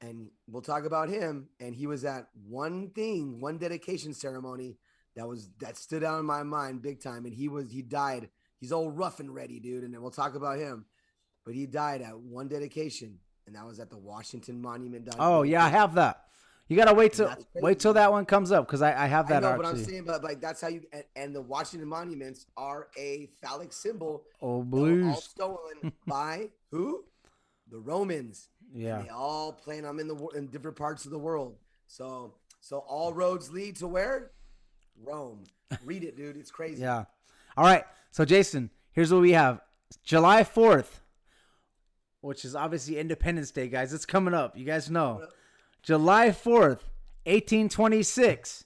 and we'll talk about him. And he was at one thing, one dedication ceremony that was that stood out in my mind big time. And he was he died. He's all rough and ready, dude. And then we'll talk about him. But he died at one dedication, and that was at the Washington Monument. Oh yeah, I have that. You gotta wait till wait till that one comes up because I, I have I that know, but I'm saying, but like that's how you and, and the Washington monuments are a phallic symbol. oh were all blues. stolen [laughs] by who? The Romans. Yeah. And they all plan them in the in different parts of the world. So so all roads lead to where? Rome. Read it, dude. It's crazy. Yeah. All right. So Jason, here's what we have. July 4th, which is obviously Independence Day, guys. It's coming up. You guys know. July 4th, 1826.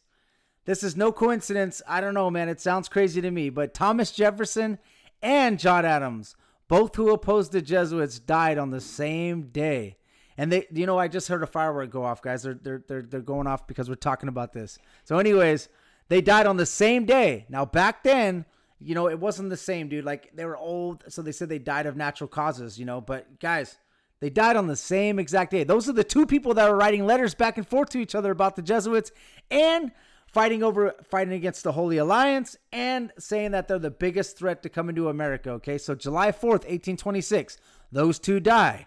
This is no coincidence. I don't know, man. It sounds crazy to me, but Thomas Jefferson and John Adams, both who opposed the Jesuits, died on the same day. And they, you know, I just heard a firework go off, guys. They're they're they're, they're going off because we're talking about this. So, anyways, they died on the same day. Now, back then, you know, it wasn't the same, dude. Like they were old, so they said they died of natural causes, you know. But guys, they died on the same exact day. Those are the two people that were writing letters back and forth to each other about the Jesuits and fighting over fighting against the Holy Alliance and saying that they're the biggest threat to come into America. Okay, so July 4th, 1826, those two die.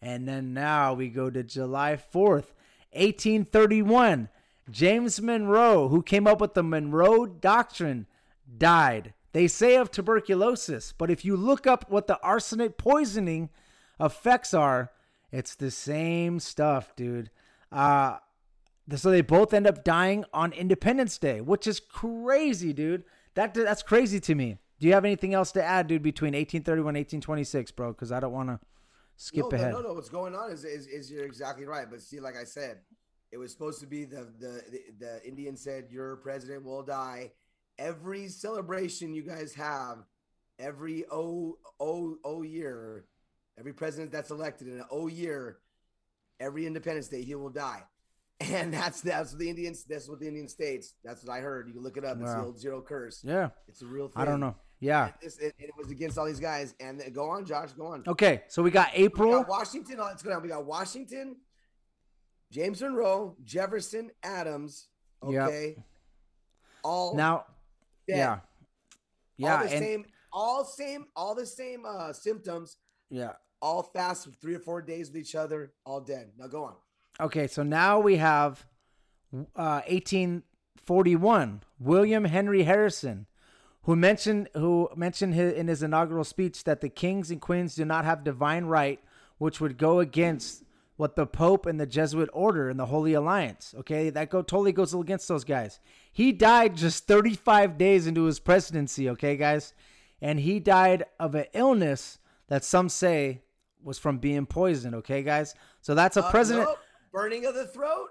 And then now we go to July 4th, 1831. James Monroe, who came up with the Monroe Doctrine, died. They say of tuberculosis, but if you look up what the arsenic poisoning effects are, it's the same stuff, dude. Uh, so they both end up dying on Independence Day, which is crazy, dude. That that's crazy to me. Do you have anything else to add, dude, between 1831 and 1826, bro? Because I don't want to skip no, ahead. No, no, no. What's going on is, is is you're exactly right. But see, like I said, it was supposed to be the the the, the Indian said your president will die. Every celebration you guys have, every o o o year, every president that's elected in an o year, every Independence Day he will die. [laughs] And that's that's what the Indians. That's what the Indian states. That's what I heard. You can look it up. It's the old zero curse. Yeah, It's a real thing. I don't know. Yeah. And This, it, it was against all these guys. And go on, Josh. Go on. Okay, so we got We April. got Washington. oh, Let's go down. We got Washington, James Monroe, Jefferson, Adams. Yep. Okay. All Now. Yeah, yeah, all the and same, all same, all the same uh, symptoms. yeah. All fast, three or four days with each other. All dead. Now go on. Okay, so now we have uh, 1841. William Henry Harrison, who mentioned who mentioned hi- in his inaugural speech that the kings and queens do not have divine right, which would go against what the Pope and the Jesuit order and the Holy Alliance. Okay, that go totally goes against those guys. He died just 35 days into his presidency. Okay, guys, and he died of an illness that some say was from being poisoned. Okay, guys, so that's a Uh, president. nope. Burning of the throat.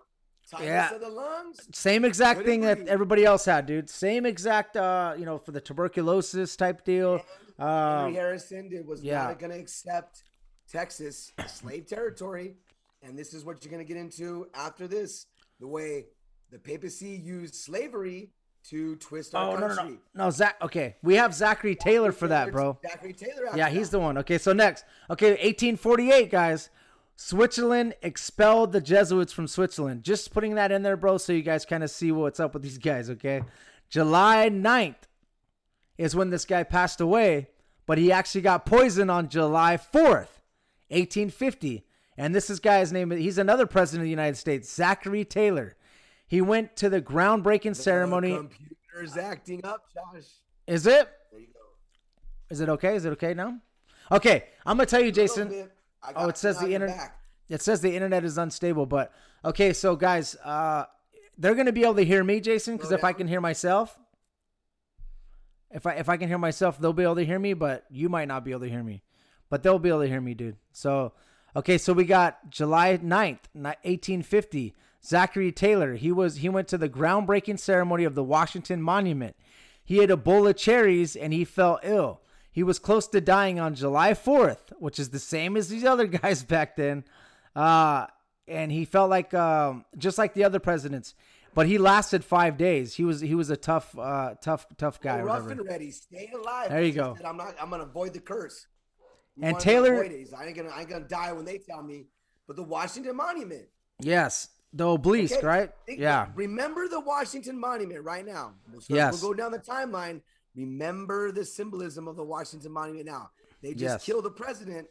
Tightness Yeah. of the lungs. Same exact Good thing that everybody else had, dude. Same exact, uh, you know, for the tuberculosis type deal. Henry Um, Harrison did, was yeah. not going to accept Texas slave territory, and this is what you're going to get into after this: the way the papacy used slavery to twist our oh no, no, country. no, no, Zach. Okay, we have Zachary Taylor for that, bro. Zachary Taylor. Yeah, he's the one. Okay, so next, okay, 1848, guys. Switzerland expelled the Jesuits from Switzerland. Just putting that in there, bro, so you guys kind of see what's up with these guys, okay? July 9th is when this guy passed away, but he actually got poisoned on July 4th, 1850. And this is guy's name. He's another president of the United States, Zachary Taylor. He went to the groundbreaking ceremony. Computers acting up, Josh. Is it? There you go. Is it okay? Is it okay now? Okay, I'm gonna tell you, Jason. Oh, it says the internet- It says the internet is unstable, but okay. So guys, uh, they're gonna be able to hear me, Jason, because if I can hear myself, if I if I can hear myself, they'll be able to hear me. But you might not be able to hear me, but they'll be able to hear me, dude. So okay, so we got July 9th, 1850. Zachary Taylor. He was he went to the groundbreaking ceremony of the Washington Monument. He ate a bowl of cherries and he fell ill. He was close to dying on July 4th, which is the same as these [laughs] other guys back then. Uh, and he felt like um, just like the other presidents, but he lasted five days. He was he was a tough, uh, tough, tough guy. Oh, rough and ready, stay alive. There you go. Said, I'm not. I'm gonna avoid the curse. And Taylor, I ain't gonna. I ain't gonna die when they tell me. But the Washington Monument. Yes, the obelisk, okay. right? Think, yeah. Remember the Washington Monument right now. So yes. We'll go down the timeline. Remember the symbolism of the Washington Monument now. They just yes. killed the president.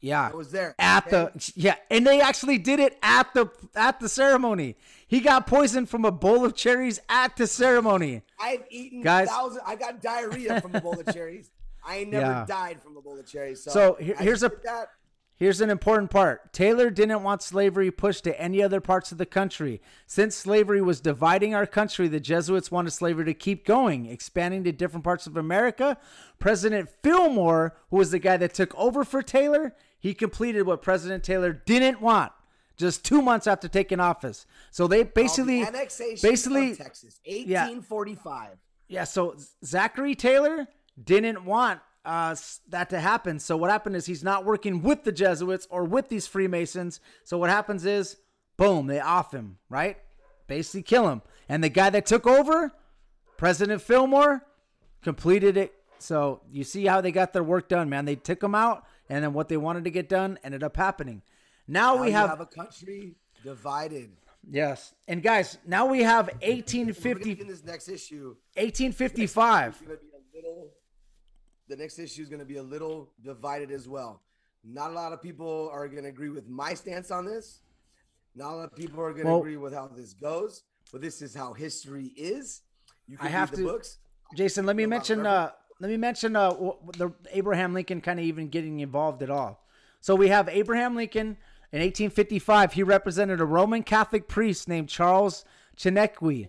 Yeah. it was there. At okay? the yeah, and they actually did it at the at the ceremony. He got poisoned from a bowl of cherries at the ceremony. I've eaten Guys. thousands I got diarrhea from a bowl of [laughs] cherries. I never yeah. died from a bowl of cherries. So, so here's a that. Here's an important part. Taylor didn't want slavery pushed to any other parts of the country. Since slavery was dividing our country, the Jesuits wanted slavery to keep going, expanding to different parts of America. President Fillmore, who was the guy that took over for Taylor, he completed what President Taylor didn't want just two months after taking office. So they basically the annexation basically Texas, 1845. Yeah, yeah, so Zachary Taylor didn't want uh, that to happen. So what happened is he's not working with the Jesuits or with these Freemasons. So what happens is, boom, they off him, right? Basically kill him. And the guy that took over, President Fillmore, completed it. So you see how they got their work done, man. They took him out, and then what they wanted to get done ended up happening. Now, now we have, have, a country divided. Yes, and guys, now we have 1850. In this next issue, 1855 the next issue is going to be a little divided as well. Not a lot of people are going to agree with my stance on this. Not a lot of people are going to well, agree with how this goes, but this is how history is. You can I have to, books. Jason, let me mention. Uh, let me mention uh, the Abraham Lincoln kind of even getting involved at all. So we have Abraham Lincoln in 1855. He represented a Roman Catholic priest named Charles Chiniquy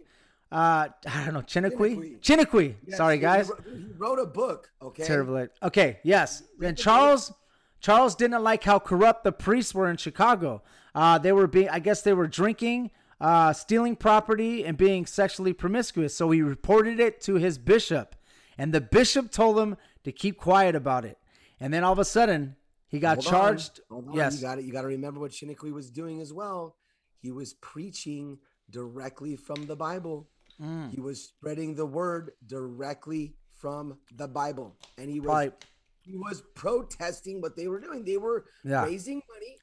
uh, I don't know, Chiniquy. Chiniquy. Yes, Sorry, guys. He wrote, a book. Okay. Terrible. Okay. Yes. And Charles, Charles didn't like how corrupt the priests were in Chicago. Uh, they were being, I guess, they were drinking, uh, stealing property, and being sexually promiscuous. So he reported it to his bishop, and the bishop told him to keep quiet about it. And then all of a sudden, he got Hold charged. On. On. Yes. You got it. You got to remember what Chiniquy was doing as well. He was preaching directly from the Bible. Mm. He was spreading the word directly from the Bible, and he was Probably. he was protesting what they were doing. They were yeah. raising money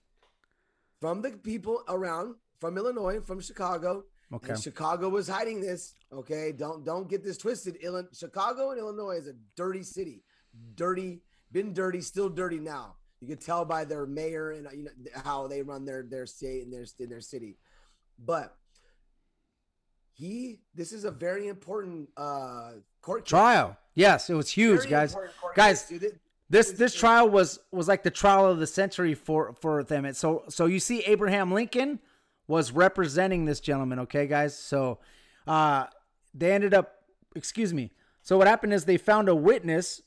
from the people around, from Illinois, from Chicago. Okay. And Chicago was hiding this. Okay, don't don't get this twisted. Illinois, Chicago and Illinois is a dirty city. Dirty, been dirty, still dirty now. You can tell by their mayor and you know how they run their their state and their in their city. But he this is a very important uh court case. trial. Yes, it was huge, very guys. Guys, case, this this trial was was like the trial of the century for for them. And so so you see Abraham Lincoln was representing this gentleman, okay, guys? So uh they ended up excuse me. So what happened is they found a witness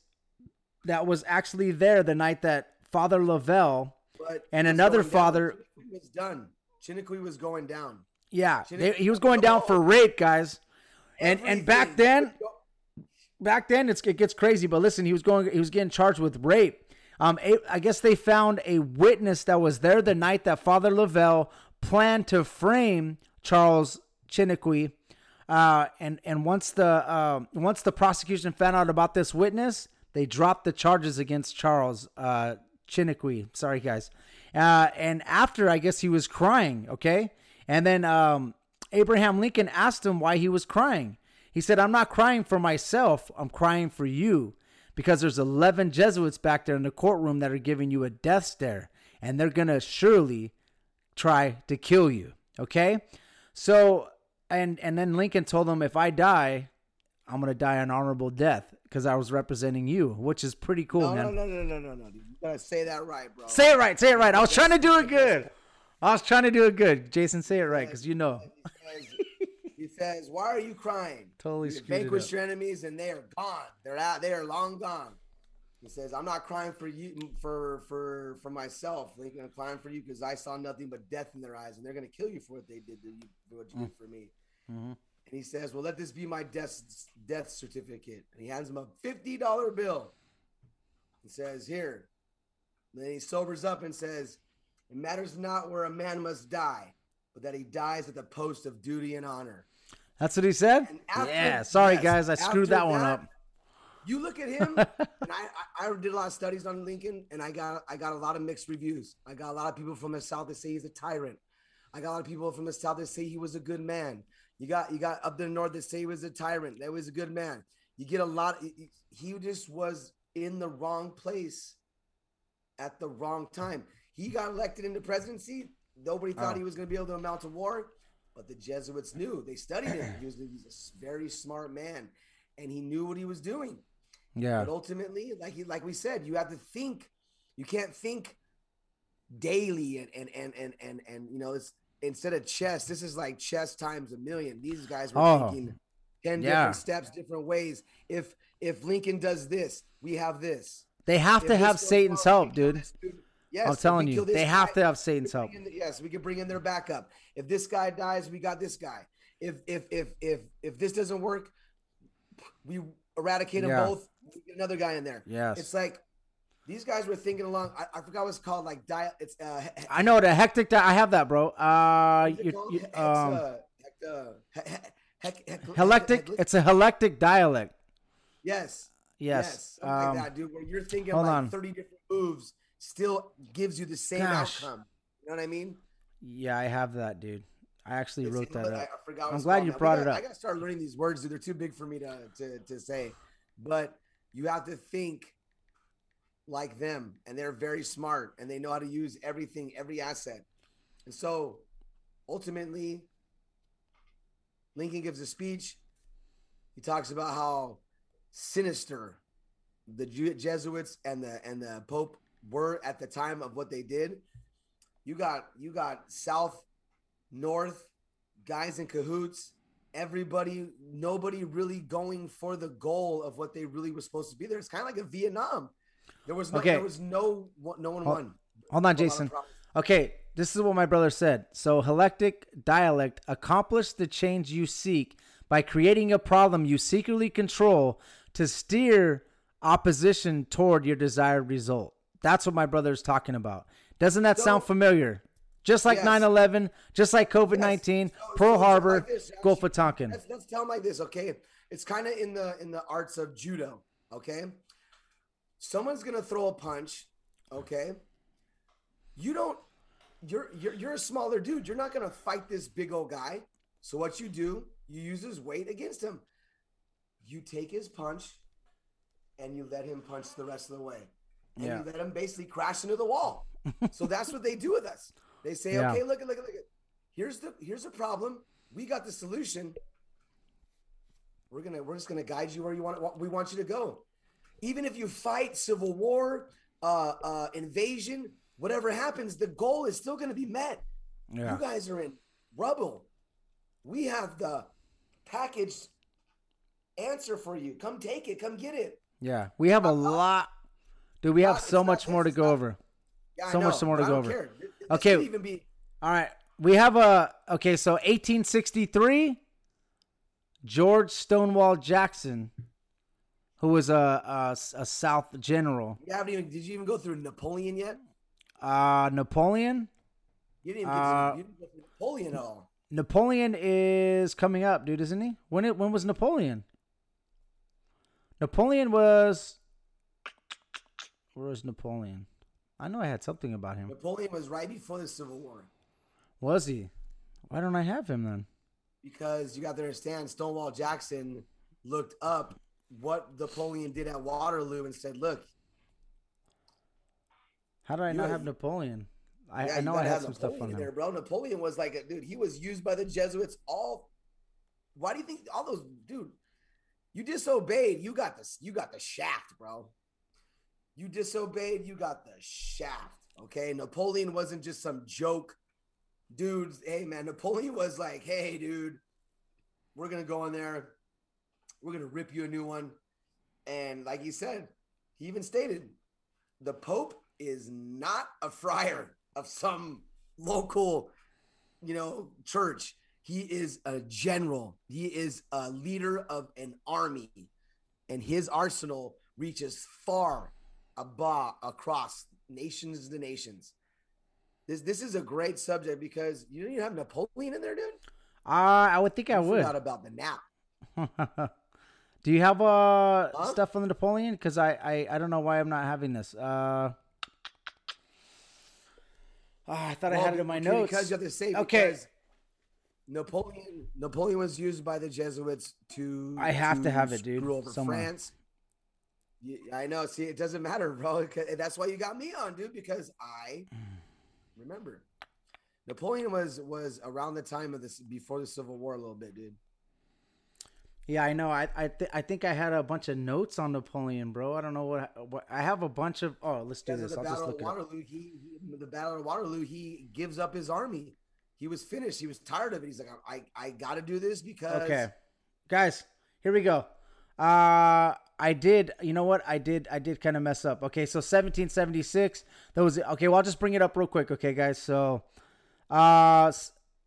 that was actually there the night that Father Lavelle but and another father was done. Chiniquy was going down. Yeah, they, he was going down for rape, guys. And and back then, back then it's, it gets crazy. But listen, he was going, he was getting charged with rape. Um, I guess they found a witness that was there the night that Father Lavelle planned to frame Charles Chiniquy. Uh, and and once the uh, once the prosecution found out about this witness, they dropped the charges against Charles uh, Chiniquy. Sorry, guys. Uh, and after, I guess he was crying. Okay, and then um, Abraham Lincoln asked him why he was crying. He said, I'm not crying for myself, I'm crying for you because there's 11 Jesuits back there in the courtroom that are giving you a death stare, and they're going to surely try to kill you. Okay? So, and, and then Lincoln told him, if I die, I'm gonna die an honorable death because I was representing you, which is pretty cool, No, man. no, no, no, no, no, no. You gotta say that right, bro. Say it right, say it right. I was trying to do it good. I was trying to do it good. Jason, say it right, because you know. He says, he says, "Why are you crying? Totally you screwed vanquish your enemies, and they are gone. They're out. They are long gone." He says, "I'm not crying for you, for for for myself. Lincoln, I'm crying for you because I saw nothing but death in their eyes, and they're gonna kill you for what they did to you, for what you did for me." Mhm. And he says, "Well, let this be my death death certificate." And he hands him a fifty dollar bill. He says, "Here." And then he sobers up and says, "It matters not where a man must die, but that he dies at the post of duty and honor." That's what he said. After- yeah. Sorry, yes, guys, I screwed after that one that, up. You look at him, [laughs] and I, I I did a lot of studies on Lincoln, and I got I got a lot of mixed reviews. I got a lot of people from the South that say he's a tyrant. I got a lot of people from the South that say he was a good man. You got you got up the north that say he was a tyrant. That was a good man. You get a lot. He just was in the wrong place at the wrong time. He got elected into presidency. Nobody thought Oh. he was going to be able to amount to war, but the Jesuits knew. They studied him. He was, he was a very smart man, and he knew what he was doing. Yeah. But ultimately, like he, like we said, you have to think. You can't think daily and and and and and, and you know it's instead of chess. This is like chess times a million. These guys were Oh, thinking ten yeah. different steps, different ways. If if Lincoln does this, we have this. They have If to have Satan's help, dude. Yes, I'm telling you, they have to have Satan's help. the- yes, we can bring in their backup. If this guy dies, we got this guy. If if if if if this doesn't work, we eradicate them Yeah. both. We get another guy in there. Yes. It's like these guys were thinking along. I, I forgot what it's called. Like dial. It's uh. he- I know the hectic. Di- I have that, bro. Uh, you, you, um, uh, hex- uh, he- he- heck- heck- helectic. heck- It's a helectic dialect. Yes. Yes. something Um, like that, dude. Where you're thinking hold like on. 30 different moves still gives you the same Gosh. outcome. You know what I mean? yeah, I have that, dude. I actually It's- wrote that I, up. I forgot. what I'm glad you brought it up. I gotta start learning these words, dude. They're too big for me to to, to say. But you have to think like them, and they're very smart, and they know how to use everything, every asset. And so, ultimately, Lincoln gives a speech. He talks about how sinister the Jesuits and the and the Pope were at the time of what they did. You got you got South, North, guys in cahoots. Everybody, nobody really going for the goal of what they really were supposed to be there. It's kind of like a Vietnam. There was no, Okay. there was no, no one Hold- won. Hold on, Hold on, I Jason. Okay, this is what my brother said. So, helectic dialect accomplish the change you seek by creating a problem you secretly control to steer opposition toward your desired result. That's what my brother's talking about. Doesn't that So- sound familiar? Just like Yes. 9 11, just like COVID 19, Yes. So- Pearl so Harbor, like this, Gulf of Tonkin. Let's, let's tell them like this, okay? It's kind of in the in the arts of judo, okay? Someone's gonna throw a punch, okay? You don't. You're you're you're a smaller dude. You're not gonna fight this big old guy. So what you do? You use his weight against him. You take his punch, and you let him punch the rest of the way, and Yeah. you let them basically crash into the wall. [laughs] so that's what they do with us. They say, Yeah. okay, look at look at look at. Here's the here's a problem. We got the solution. We're gonna we're just gonna guide you where you want we want you to go. Even if you fight civil war, uh, uh, invasion, whatever happens, the goal is still gonna be met. Yeah. You guys are in rubble. We have the packaged answer for you. Come take it. Come get it. Yeah. We have a lot. Dude, we have Not- so it's not much more to go not- over. Yeah, So much more to go over. care. Okay. even be All right. We have a okay, so 1863 George Stonewall Jackson who was a a, a South general. you haven't even did you even go through Napoleon yet? Uh Napoleon? You didn't even get Uh, you didn't go through Napoleon at all. Napoleon is coming up, dude, isn't he? When it when was Napoleon? Napoleon was Where was Napoleon? I know I had something about him. Napoleon was right before the Civil War. Was he? Why don't I have him then? because you got to understand Stonewall Jackson looked up what Napoleon did at Waterloo and said, "Look, How did I not have Napoleon? I, yeah, I know I had have some stuff Napoleon on there, him. bro." Napoleon was like, a, dude, he was used by the Jesuits. All, why do you think all those, dude? You disobeyed. You got this. You got the shaft, bro. You disobeyed. You got the shaft. Okay. Napoleon wasn't just some joke, dudes. Hey man, Napoleon was like, hey, dude, we're gonna go in there. We're gonna rip you a new one. And like he said, he even stated, the Pope is not a friar of some local, you know, church. He is a general. He is a leader of an army, and his arsenal reaches far above across nations to nations. This this is a great subject because you don't even have Napoleon in there, dude. Uh, I would think I I would. forgot about the nap. [laughs] Do you have uh Huh? stuff on the Napoleon? Because I, I I don't know why I'm not having this. Uh, [sighs] I thought I had it in my notes. Because you have to say Okay. because Napoleon Napoleon was used by the Jesuits to I have to have it, dude, over somewhere. France. Yeah, I know. See, it doesn't matter, [laughs] bro. That's why you got me on, dude, because I remember Napoleon was was around the time of this before the Civil War a little bit, dude. Yeah, I know. I I, th- I think I had a bunch of notes on Napoleon, bro. I don't know what what I have a bunch of. Oh, let's do this. the I'll just Battle look of it. Waterloo, he, he the Battle of Waterloo, he gives up his army. He was finished. He was tired of it. He's like, I I got to do this because Okay, guys, here we go. Uh, I did. You know what? I did. I did kind of mess up. Okay, so 1776. That was okay. Well, I'll just bring it up real quick. Okay, guys. So, uh,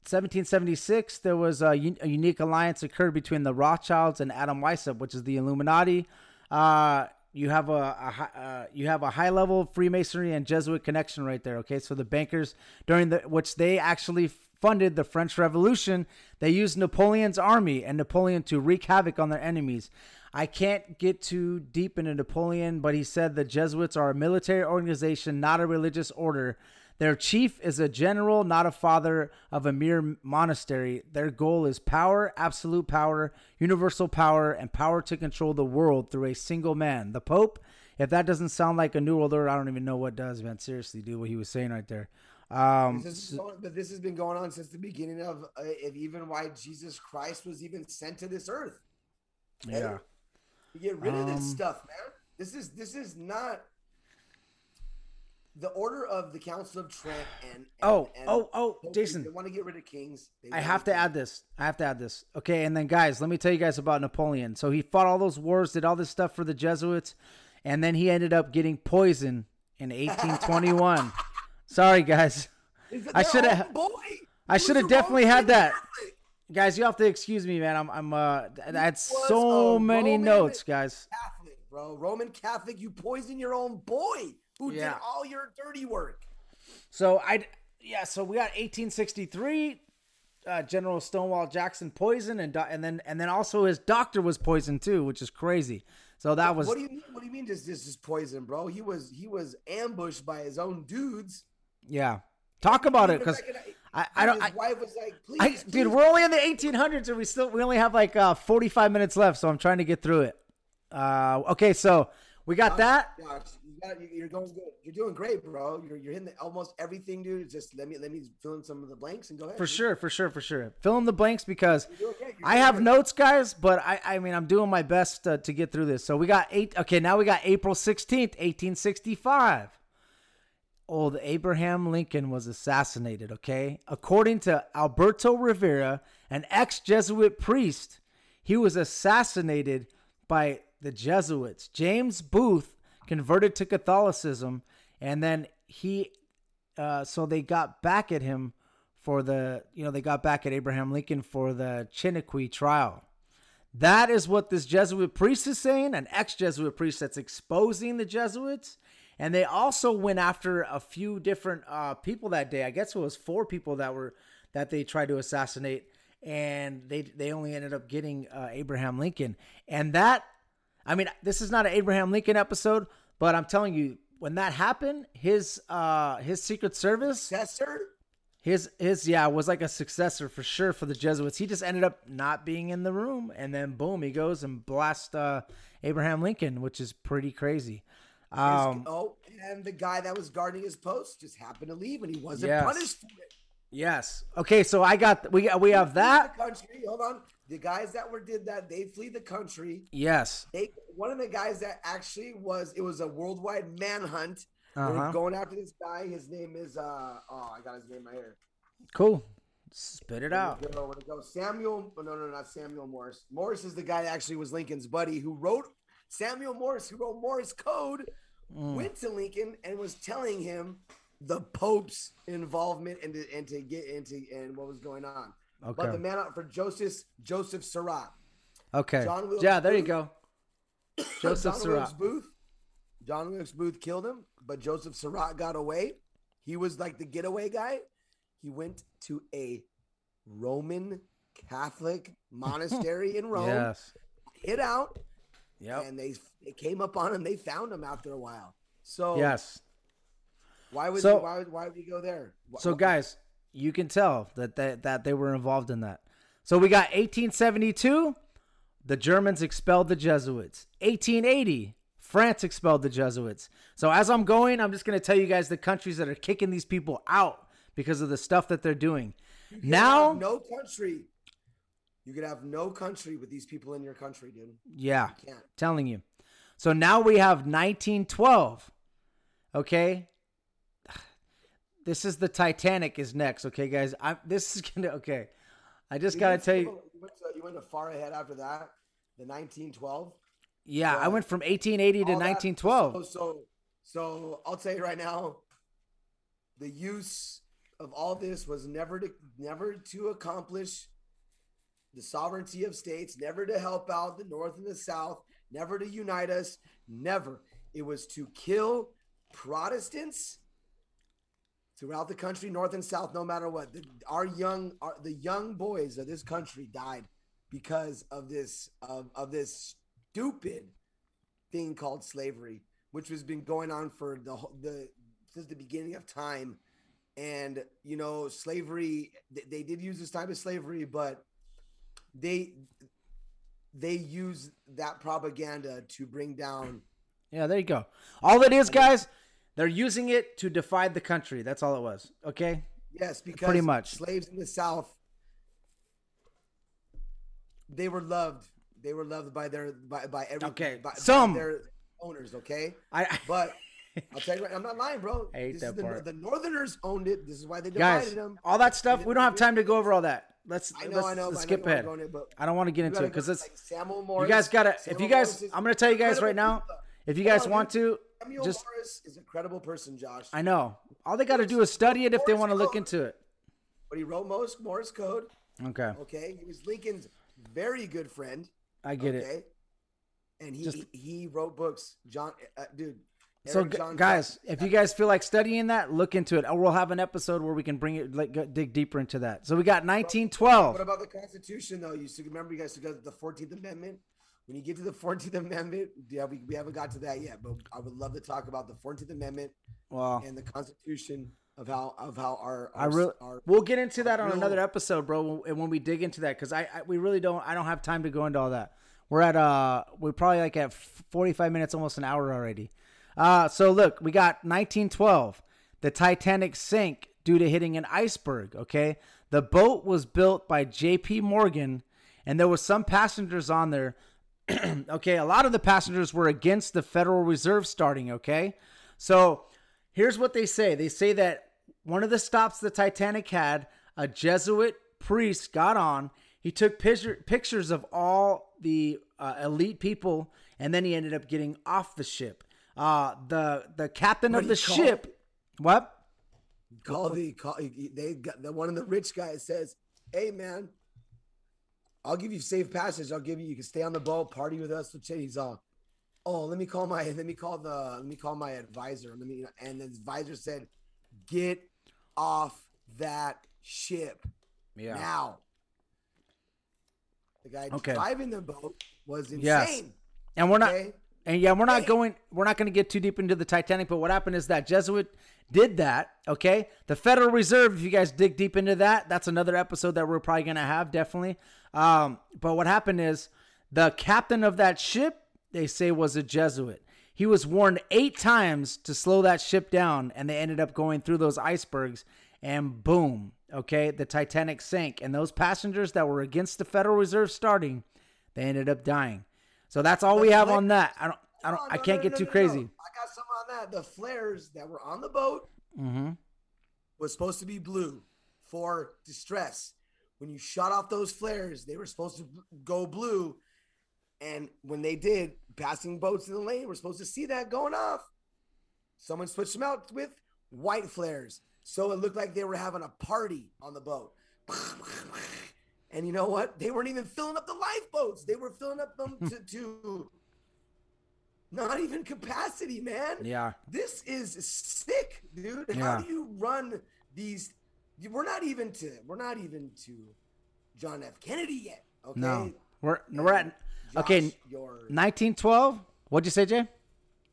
1776. There was a, un- a unique alliance occurred between the Rothschilds and Adam Weishaupt, which is the Illuminati. Uh, you have a, a uh, you have a high level Freemasonry and Jesuit connection right there. Okay, so the bankers during the which they actually funded the French Revolution, they used Napoleon's army and Napoleon to wreak havoc on their enemies. I can't get too deep into Napoleon, but he said the Jesuits are a military organization, not a religious order. Their chief is a general, not a father of a mere monastery. Their goal is power, absolute power, universal power, and power to control the world through a single man, the Pope. If that doesn't sound like a new world order, I don't even know what does, man. Seriously, dude, what he was saying right there. Um, This is but this has been going on since the beginning of, uh, even why Jesus Christ was even sent to this earth. yeah. To get rid of Um, this stuff, man. This is this is not the order of the Council of Trent and, and Oh, and oh, oh, Jason. They want to get rid of kings. I have to add this. I have to add this. Okay, and then guys, let me tell you guys about Napoleon. So he fought all those wars, did all this stuff for the Jesuits, and then he ended up getting poisoned in 1821. [laughs] Sorry, guys. I shoulda- I shoulda definitely had that. Catholic? Guys, you have to excuse me, man. I'm I'm uh that's so many Roman notes, guys. Catholic, bro. Roman Catholic. You poison your own boy who Yeah. did all your dirty work. So I yeah, so we got 1863 uh, General Stonewall Jackson poisoned and and then and then also his doctor was poisoned too, which is crazy. So that was What do you mean? What do you mean? Just this is poison, bro? He was he was ambushed by his own dudes. yeah. Talk about it back I, I don't His I, wife was like, please, I, please, dude, we're only in the 1800s and we still we only have like uh 45 minutes left, so I'm trying to get through it. Uh okay, so we got that. Josh, you got, you- you're going good. You're doing great, bro. You're you're hitting the, almost everything, dude. Just let me let me fill in some of the blanks and go ahead. For dude. sure, for sure, for sure. Fill in the blanks because You're doing great. You're I have notes, guys, but I, I mean, I'm doing my best uh, to get through this. So we got eight. Okay, now we got April 16th, 1865. Old Abraham Lincoln was assassinated, okay? According to Alberto Rivera, an ex Jesuit priest, he was assassinated by the Jesuits. James Booth converted to Catholicism, and then he, uh, so they got back at him for the, you know, they got back at Abraham Lincoln for the Chiniquy trial. That is what this Jesuit priest is saying, an ex Jesuit priest that's exposing the Jesuits. And they also went after a few different uh, people that day. I guess it was four people that were that they tried to assassinate, and they they only ended up getting uh, Abraham Lincoln. And that, I mean, this is not an Abraham Lincoln episode, but I'm telling you, when that happened, his uh his Secret Service Successor? his his yeah was like a successor for sure for the Jesuits. He just ended up not being in the room, and then boom, he goes and blasts uh, Abraham Lincoln, which is pretty crazy. Um, oh, and the guy that was guarding his post just happened to leave, and he wasn't Yes. punished for it. Yes. Okay, so I got we we have that. The country. Hold on. The guys that were did that, they flee the country. Yes. They one of the guys that actually was it was a worldwide manhunt. They Uh were huh. going after this guy. His name is uh oh I got his name right here. Cool. Spit it out. Go? Where'd go? Samuel. oh, No, no, not Samuel Morris. Morris is the guy that actually was Lincoln's buddy who wrote Samuel Morris, who wrote Morris Code, Mm. went to Lincoln and was telling him the Pope's involvement and to, and to get into and what was going on. But the man out for Joseph Joseph Surratt. Okay. John Wilkes Yeah, there you go. [coughs] Joseph John Wilkes Surratt. Booth. John Wilkes Booth killed him, but Joseph Surratt got away. He was like the getaway guy. He went to a Roman Catholic monastery in [laughs] Rome, Yes. hid out, Yep. and they they came up on him. They found him after a while. So Yes. why would So- he, why would why would he go there? So guys, you can tell that they, that they were involved in that. So we got 1872, the Germans expelled the Jesuits. 1880, France expelled the Jesuits. So as I'm going, I'm just going to tell you guys the countries that are kicking these people out because of the stuff that they're doing. Now, no country. You could have no country with these people in your country, dude. yeah, You telling you. So now we have 1912. Okay? [sighs] This is the Titanic is next, okay guys? I this is going to okay. I just got to tell you You went, to, you went to far ahead after that, the 1912. Yeah, I went from 1880 to All that- 1912. So, so, so I'll tell you right now, the use of all this was never to never to accomplish the sovereignty of states, never to help out the North and the South, never to unite us, never. It was to kill Protestants throughout the country, North and South, no matter what. The, our young, our, the young boys of this country died because of this of, of this stupid thing called slavery, which has been going on for the the since the beginning of time. And you know, slavery they, they did use this type of slavery, but they they use that propaganda to bring down Yeah, there you go. All it is, guys, they're using it to divide the country. That's all it was. Okay? Yes, because Pretty much. slaves in the South, they were loved. They were loved by their by by every Okay, by, by some. their owners. Okay, I, I but [laughs] I'll tell you right, I'm not lying, bro. I hate this that the, part. the Northerners owned it. This is why they divided guys, them. all that stuff, we don't have time to go over all that. Let's I know, let's, I know. let's skip ahead. it, I don't want to get into it because it's like Samuel you guys gotta. If you guys, Morris I'm gonna tell you guys right now. If you guys want to, Samuel just Morris is a credible person, Josh. I know. All they got to do is study it if they want to look into it. But he wrote Morse Morse code. Okay, Okay, he was Lincoln's very good friend. I get it. And he Just- he wrote books. John, uh, dude. So, Eric gu- John guys, if you guys feel like studying that, look into it. Or we'll have an episode where we can bring it, like, go- dig deeper into that. So we got 1912. What about the Constitution, though? You still remember you guys got the Fourteenth Amendment. When you get to the Fourteenth Amendment, yeah, we, we haven't got to that yet, but I would love to talk about the Fourteenth Amendment Well, and the Constitution of how of how our, I really, our we'll get into that on real- another episode, bro. when- And when we dig into that, because I, I, we really don't, I don't have time to go into all that. We're at, uh, we're probably like at 45 minutes, almost an hour already. Uh, so look, we got 1912. The Titanic sank due to hitting an iceberg. Okay, the boat was built by J.P. Morgan, and there was some passengers on there. [clears throat] okay, a lot of the passengers were against the Federal Reserve starting. Okay, so here's what they say. They say that one of the stops the Titanic had, a Jesuit priest got on. He took picture, pictures of all the uh, elite people, and then he ended up getting off the ship. Uh, the the captain What of the ship. What? call the call they got the one of the rich guys says, "Hey man, I'll give you safe passage. I'll give you you can stay on the boat, party with us." Which he's all, "Oh, let me call my [laughs] let me call the let me call my advisor." Let me and the advisor said, "Get off that ship Yeah. now." The guy Okay. driving the boat was insane. Yes. And we're not. Okay? And yeah, we're not going. We're not going to get too deep into the Titanic. But what happened is that Jesuit did that. Okay, the Federal Reserve. If you guys dig deep into that, that's another episode that we're probably going to have definitely. Um, but what happened is the captain of that ship, they say, was a Jesuit. He was warned eight times to slow that ship down, and they ended up going through those icebergs, and boom. okay, the Titanic sank, and those passengers that were against the Federal Reserve starting, they ended up dying. So that's all we have on that. I don't, I don't, Oh, I can't no, get no, too no, crazy. no. I got some on that. The flares that were on the boat Mm-hmm. was supposed to be blue for distress. When you shot off those flares, they were supposed to go blue. And when they did, passing boats in the lane were supposed to see that going off. Someone switched them out with white flares. So it looked like they were having a party on the boat. [laughs] And you know what? They weren't even filling up the lifeboats. They were filling up them to, to not even capacity, man. Yeah. This is sick, dude. How Yeah. do you run these? We're not even to. We're not even to John F. Kennedy yet. Okay. No, we're we're at Josh, okay. Your 1912. What'd you say, Jay?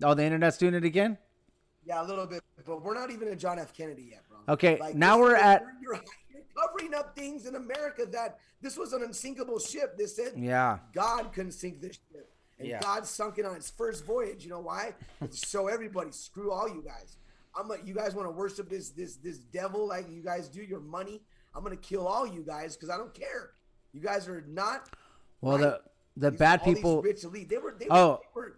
Oh, the internet's doing it again. yeah, a little bit, but we're not even at John F. Kennedy yet, bro. Okay, now we're at- You're, you're covering up things in America that this was an unsinkable ship. This said Yeah. God couldn't sink this ship. And Yeah. God sunk it on its first voyage. You know why? show everybody, screw all you guys. I'm like, you guys want to worship this this this devil like you guys do your money. I'm gonna kill all you guys because I don't care. You guys are not. Well, right. the the These- bad people. rich elite. They were. They Oh. were, they were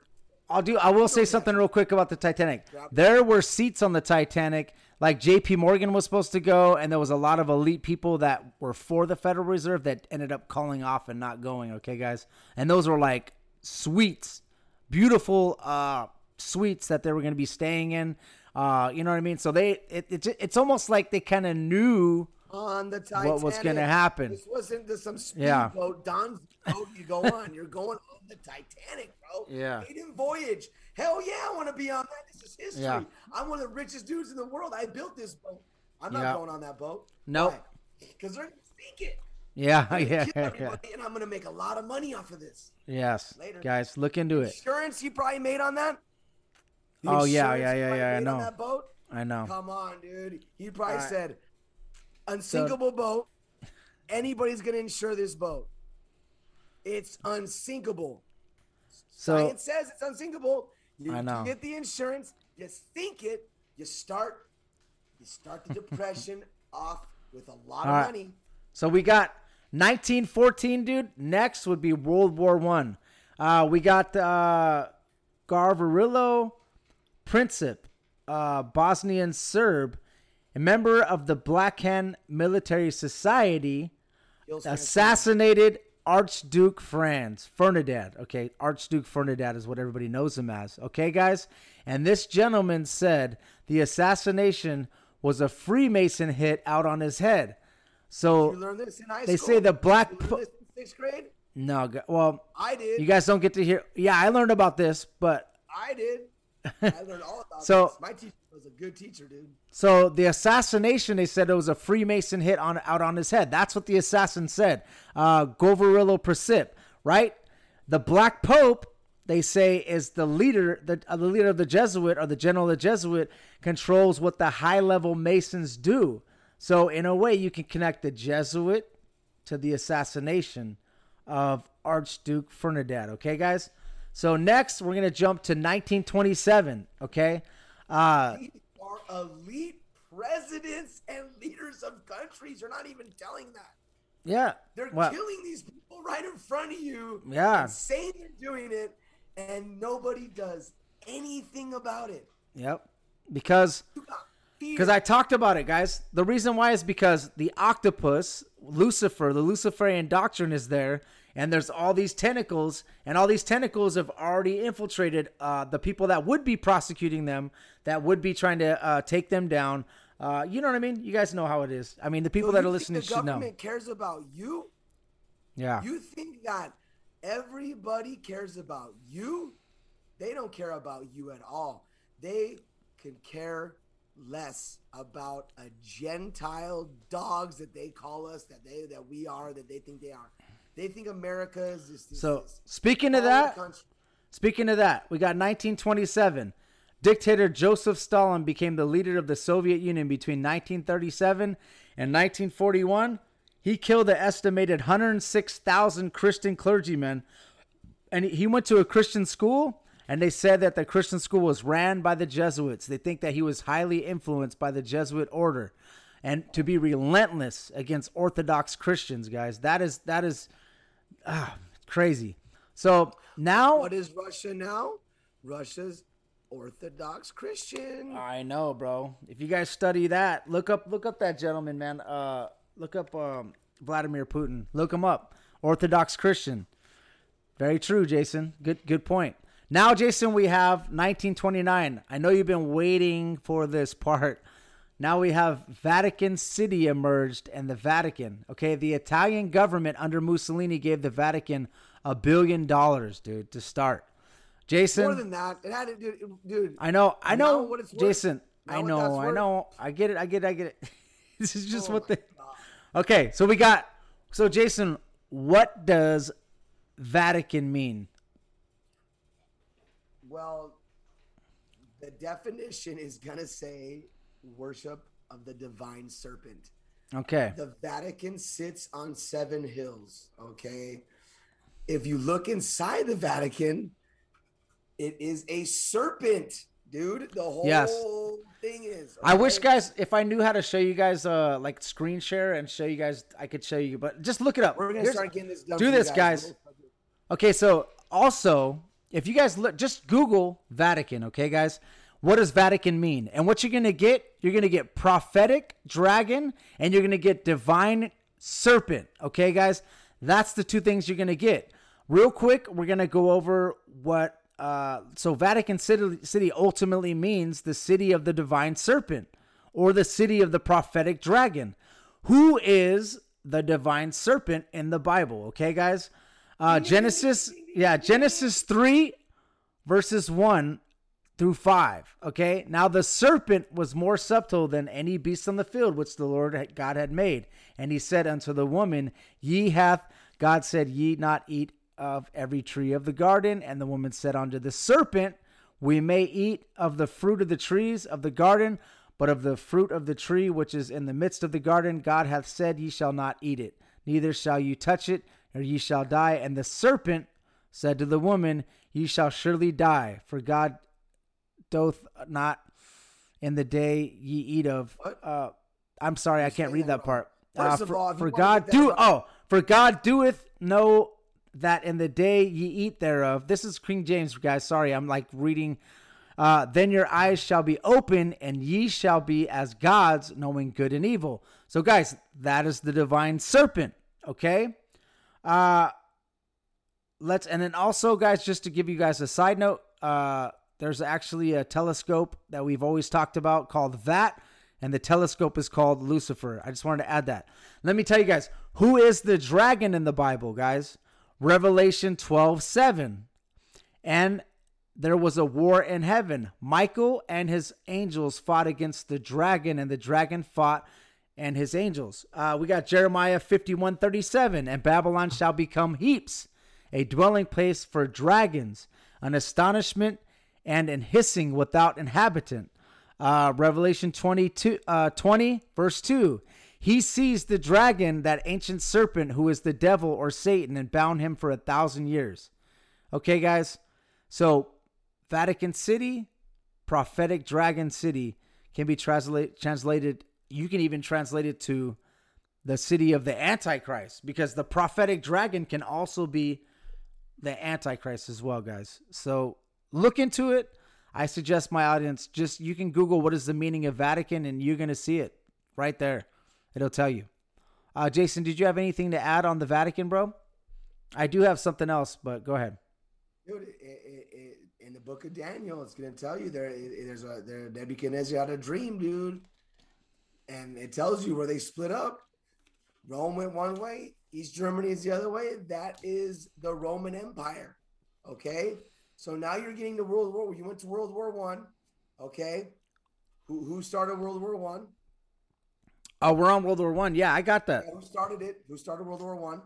I'll do. I will say something real quick about the Titanic. There were seats on the Titanic, like J.P. Morgan was supposed to go, and there was a lot of elite people that were for the Federal Reserve that ended up calling off and not going. Okay, guys, and those were like suites, beautiful uh suites that they were going to be staying in. Uh, you know what I mean? So they, it, it it's almost like they kind of knew. On the Titanic. What was gonna happen. This wasn't just some Yeah. speedboat. Don's boat. You go on. You're going on the Titanic, bro. Yeah. Maiden voyage. Hell yeah, I want to be on that. This is history. Yeah. I'm one of the richest dudes in the world. I built this boat. I'm not Yeah. going on that boat. Nope. Because they're gonna sink it. Yeah, [laughs] yeah, yeah. and I'm gonna make a lot of money off of this. Yes, Later. guys, look into it. Insurance you probably made on that. The Oh, yeah, yeah, yeah, yeah, I know. that boat. I know. Come on, dude. He probably Alright. said, unsinkable boat. Anybody's gonna insure this boat. It's unsinkable. So Science says it's unsinkable. You I know. get the insurance, you sink it, you start you start the [laughs] depression off with a lot of Alright. money. So we got 1914, dude. Next would be World War One. Uh, we got uh, Gavrilo Princip, uh, Bosnian Serb, a member of the Black Hand Military Society, assassinated Archduke Franz Ferdinand. Okay, Archduke Ferdinand is what everybody knows him as. Okay, guys? And this gentleman said the assassination was a Freemason hit out on his head. So You learned this in high They school. say the black You learned po- this in sixth grade. no, well, I did. you guys don't get to hear. Yeah, I learned about this, but I did. [laughs] I learned all about So- this. My teacher was a good teacher, dude. So the assassination, they said it was a Freemason hit on out on his head. That's what the assassin said. Uh, Goverillo Princip, right? The Black Pope, they say, is the leader, the, uh, the leader of the Jesuit or the general of the Jesuit controls what the high level Masons do. So in a way, you can connect the Jesuit to the assassination of Archduke Ferdinand. Okay, guys. So next, we're gonna jump to 1927. Okay. Uh, are elite presidents and leaders of countries. You're not even telling that. yeah. They're well, killing these people right in front of you. Yeah. saying they're doing it, and nobody does anything about it. Yep. Because because I talked about it, guys. The reason why is because the octopus, Lucifer, the Luciferian doctrine is there, and there's all these tentacles, and all these tentacles have already infiltrated uh, the people that would be prosecuting them, that would be trying to uh, take them down. Uh, you know what I mean? You guys know how it is. I mean, the people So that are listening the should know. government cares about you. Yeah. You think that everybody cares about you? They don't care about you at all. They can care less about a Gentile dogs that they call us, that they that we are, that they think they are. They think America is this. this So this speaking of that, country. Speaking of that, we got 1927. Dictator Joseph Stalin became the leader of the Soviet Union between 1937 and 1941. He killed an estimated 106,000 Christian clergymen. And he went to a Christian school, and they said that the Christian school was ran by the Jesuits. They think that he was highly influenced by the Jesuit order. and to be relentless against Orthodox Christians, guys. That is that is ah, crazy. So now, what is Russia now? Russia's Orthodox Christian. I know, bro. If you guys study that, look up look up that gentleman, man. Uh, look up um, Vladimir Putin. Look him up. Orthodox Christian. Very true, Jason. Good good point. Now, Jason, we have 1929. I know you've been waiting for this part. Now we have Vatican City emerged and the Vatican. Okay, the Italian government under Mussolini gave the Vatican a billion dollars, dude, to start. Jason, more than that, it had to, dude. dude I know, I know, what it's Jason. I know, I know, I get it, I get it, I get it. [laughs] this is just oh what the. Okay, so we got. So Jason, what does Vatican mean? Well, the definition is going to say worship of the divine serpent. Okay. The Vatican sits on seven hills. Okay. If you look inside the Vatican, it is a serpent, dude. The whole yes. thing is. Okay? I wish, guys, if I knew how to show you guys, uh, like screen share and show you guys, I could show you. But just look it up. We're gonna Here's, start getting this done. Do this, guys. guys. Okay, so also if you guys look, just Google Vatican, okay, guys? What does Vatican mean? And what you're to get, you're going to get prophetic dragon and you're going to get divine serpent, okay, guys? That's the two things you're going to get. Real quick, we're going to go over what. Uh, so, Vatican City, City ultimately means the city of the divine serpent or the city of the prophetic dragon. Who is the divine serpent in the Bible? Okay, guys? Uh, Genesis, yeah, Genesis 3, verses 1 through 5. Okay, now the serpent was more subtle than any beast on the field which the Lord God had made. And he said unto the woman, Ye hath, God said, Ye not eat of every tree of the garden. And the woman said unto the serpent, We may eat of the fruit of the trees of the garden, but of the fruit of the tree which is in the midst of the garden, God hath said, Ye shall not eat it, neither shall you touch it or ye shall die. And the serpent said to the woman, Ye shall surely die, for God doth not in the day ye eat of. Uh, I'm sorry, I can't read that part. Uh, for, all, for God do oh, for God doeth know that in the day ye eat thereof. This is King James, guys. Sorry, I'm like reading. Uh, then your eyes shall be open, and ye shall be as gods, knowing good and evil. So, guys, that is the divine serpent. Okay, uh, let's and then also, guys, just to give you guys a side note, uh, there's actually a telescope that we've always talked about called that, and the telescope is called Lucifer. I just wanted to add that. Let me tell you guys who is the dragon in the Bible, guys. Revelation 12 7. And there was a war in heaven. Michael and his angels fought against the dragon, and the dragon fought and his angels. Uh, we got Jeremiah 51 37. And Babylon shall become heaps, a dwelling place for dragons, an astonishment and an hissing without inhabitant. Uh, Revelation 22, uh, 20, verse 2. He seized the dragon, that ancient serpent who is the devil or Satan, and bound him for a thousand years. Okay, guys. So, Vatican City, prophetic dragon city, can be translate, translated you can even translate it to the city of the Antichrist because the prophetic dragon can also be the Antichrist as well, guys. So look into it. I suggest my audience just you can Google what is the meaning of Vatican and you're gonna see it right there. It'll tell you. Uh, Jason, did you have anything to add on the Vatican, bro? I do have something else, but go ahead. Dude, it, it, it, in the book of Daniel, it's gonna tell you there. There's a there Nebuchadnezzar had a dream, dude and it tells you where they split up. Rome went one way, East Germany is the other way. That is the Roman Empire. Okay. So now you're getting to World War. You went to World War One. Okay. Who who started World War One? Oh, we're on World War One. Yeah, I got that. Yeah, who started it? Who started World War One?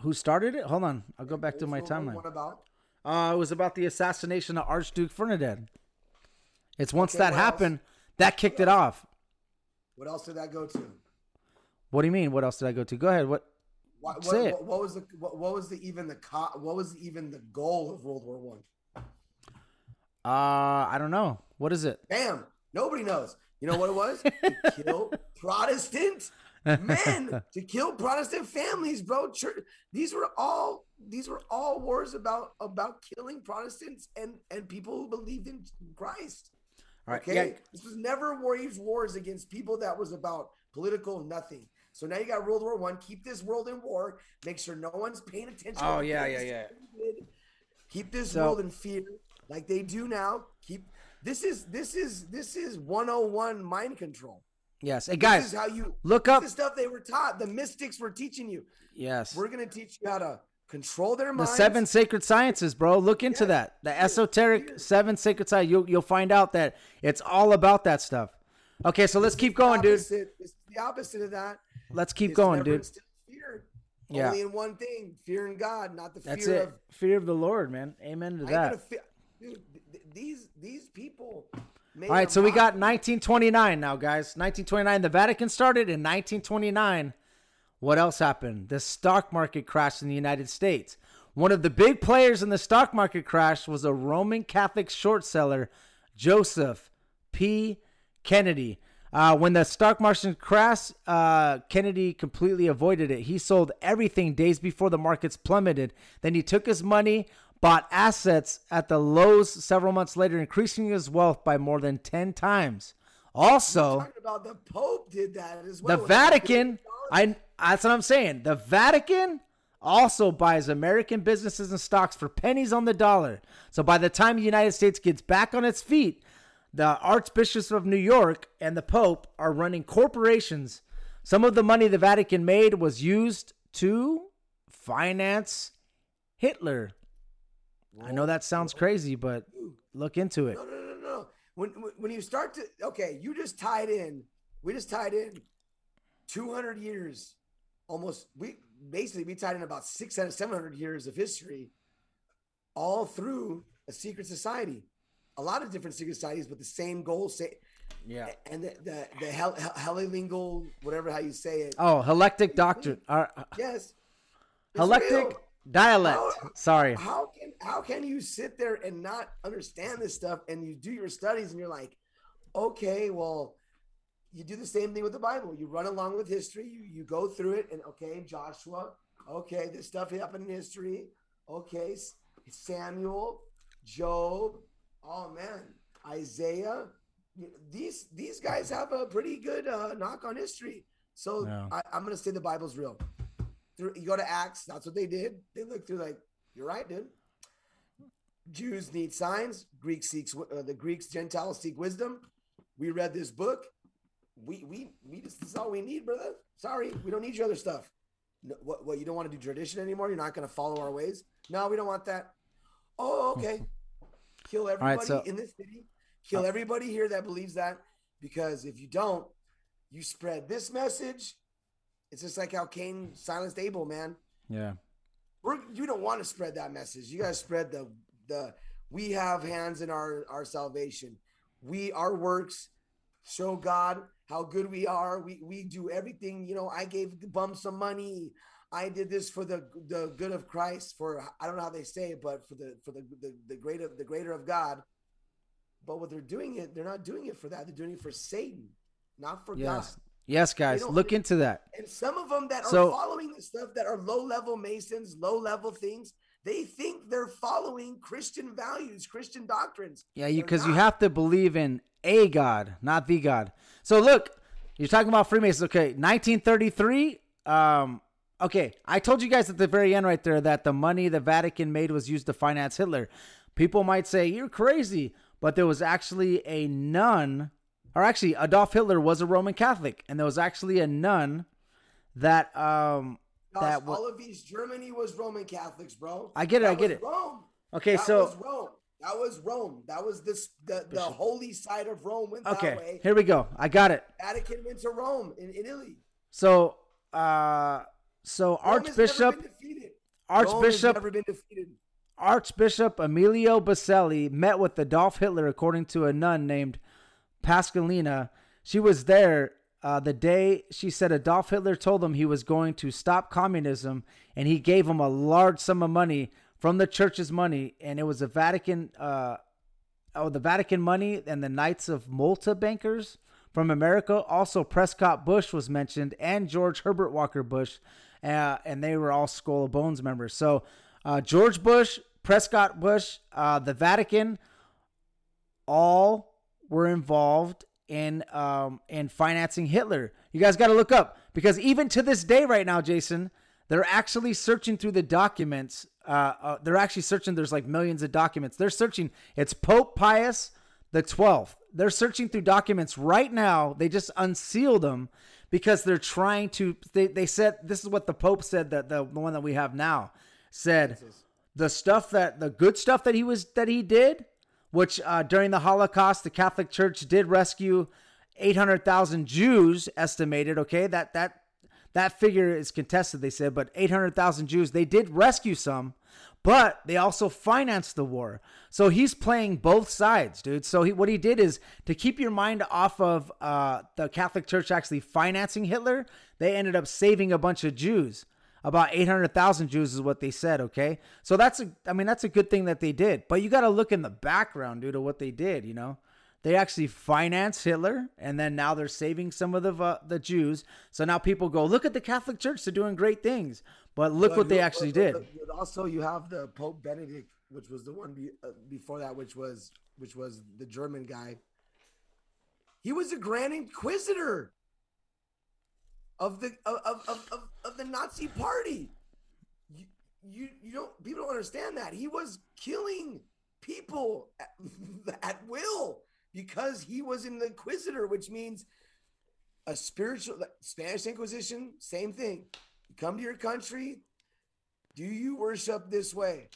Who started it? Hold on, I'll go back to my timeline. What about? Uh, it was about the assassination of Archduke Ferdinand. It's once okay, that happened, else? that kicked it off. What else did that go to? What do you mean? What else did I go to? Go ahead. What? What, what, what was the what, what, was the even the co- what was even the goal of World War One? Uh, I don't know. What is it? Bam! Nobody knows. You know what it was? to [laughs] kill Protestant men, to kill Protestant families, bro. Church, these were all these were all wars about about killing Protestants and and people who believed in Christ. All right. Okay, Yeah. this was never wage wars against people that was about political nothing. So now you got World War One. Keep this world in war. Make sure no one's paying attention. Oh, yeah, yeah, yeah. did. Keep this So- world in fear, like they do now. Keep this is this is this is 101 mind control. Yes. Hey This guys, is how you look up. the stuff they were taught. The mystics were teaching you. Yes. We're gonna teach you how to control their minds. The seven sacred sciences, bro. Look into Yes. that. The esoteric seven sacred science. You'll you'll find out that it's all about that stuff. Okay, so let's keep going, dude. It's the opposite of that. Let's keep going, dude. Fear. Yeah. Only in one thing: fear in God, not the That's fear it. of Fear of the Lord, man. Amen to that. fe- dude, th- th- these these people. All right, so we got 1929 now, guys. 1929. The Vatican started in 1929. What else happened? The stock market crashed in the United States. One of the big players in the stock market crash was a Roman Catholic short seller, Joseph P. Kennedy. Uh, when the stock market crashed, uh, Kennedy completely avoided it. He sold everything days before the markets plummeted. Then he took his money, bought assets at the lows several months later, increasing his wealth by more than 10 times. Also, about the Pope did that as the well. with Vatican, I that's what I'm saying. The Vatican also buys American businesses and stocks for pennies on the dollar. So by the time the United States gets back on its feet, the archbishops of New York and the Pope are running corporations. Some of the money the Vatican made was used to finance Hitler. I know that sounds crazy, but look into it. No, no, no, no. When when- when you start to okay, you just tied in. We just tied in 200 years, almost. We basically we tied in about 600, 700 years of history, all through a secret society. A lot of different secret societies, but the same goal. Say, Yeah. and the the the hel, hel, helilingal, whatever how you say it. Oh, helectic doctrine. Uh, Yes. Helectic dialect. How- Sorry. How can how can you sit there and not understand this stuff and you do your studies and you're like, okay, well, you do the same thing with the Bible. You run along with history, you you go through it, and okay, Joshua, okay, this stuff happened in history. Okay, Samuel, Job, oh man, Isaiah. These these guys have a pretty good uh, knock on history. So Yeah. I, I'm gonna say the Bible's real through you go to Acts, that's what they did. They look through like, you're right, dude. Jews need signs. Greeks seeks uh, the Greeks, Gentiles seek wisdom. We read this book. We we we just this is all we need, brother. Sorry, we don't need your other stuff. No, what what you don't want to do tradition anymore? You're not going to follow our ways? No, we don't want that. Oh, okay. Kill everybody right, so- in this city. Uh, kill everybody here that believes that. Because if you don't, you spread this message. It's just like how Cain silenced Abel, man. Yeah. We're, you don't want to spread that message. You guys spread the the we have hands in our our salvation. We our works show God how good we are. We we do everything. You know, I gave the bum some money. I did this for the the good of Christ. For I don't know how they say it, but for the for the the, the greater the greater of God. But what they're doing it, they're not doing it for that. They're doing it for Satan, not for God. Yes. Yes, guys. Look into that. And some of them that are following this stuff that are low level Masons, low level things, they think they're following Christian values, Christian doctrines. Yeah, you because you not. have to believe in a God, not the God. So look, you're talking about Freemasons. Okay, 1933. Um, okay, I told you guys at the very end right there that the money the Vatican made was used to finance Hitler. People might say you're crazy, but there was actually a nun, or actually Adolf Hitler was a Roman Catholic, and there was actually a nun that um that all of East Germany was Roman Catholics, bro. I get it, That I get it. Rome. Okay, that so was Rome. That was Rome. That was this the, the holy side of Rome went that okay, way. here we go. I got it. Vatican went to Rome in, in Italy. So uh so Rome Archbishop been defeated. Rome has Archbishop never been defeated. Archbishop Emilio Baselli met with Adolf Hitler, according to a nun named Pascalina. She was there uh, the day she said Adolf Hitler told him he was going to stop communism, and he gave him a large sum of money from the church's money, and it was the Vatican, uh, oh, the Vatican money and the Knights of Malta bankers from America. Also, Prescott Bush was mentioned, and George Herbert Walker Bush, uh, and they were all Skull of Bones members. So, uh, George Bush, Prescott Bush, uh, the Vatican, all were involved in um, in financing Hitler. You guys got to look up because even to this day, right now, Jason, they're actually searching through the documents. Uh, uh, they're actually searching. There's like millions of documents. They're searching. It's Pope Pius the 12th. They're searching through documents right now. They just unsealed them because they're trying to. They, they said this is what the Pope said that the, the one that we have now said the stuff that the good stuff that he was that he did, which uh, during the Holocaust the Catholic Church did rescue 800,000 Jews estimated. Okay, that that that figure is contested. They said, but 800,000 Jews they did rescue some but they also financed the war. So he's playing both sides, dude. So he, what he did is to keep your mind off of uh, the Catholic Church actually financing Hitler, they ended up saving a bunch of Jews. About 800,000 Jews is what they said, okay? So that's a I mean that's a good thing that they did. But you got to look in the background, dude, of what they did, you know? They actually financed Hitler, and then now they're saving some of the uh, the Jews. So now people go, look at the Catholic Church; they're doing great things. But look but what they actually did. Also, you have the Pope Benedict, which was the one be, uh, before that, which was which was the German guy. He was a Grand Inquisitor of the of of, of, of the Nazi Party. You, you you don't people don't understand that he was killing people at, [laughs] at will because he was an inquisitor, which means a spiritual Spanish Inquisition, same thing. You come to your country. Do you worship this way?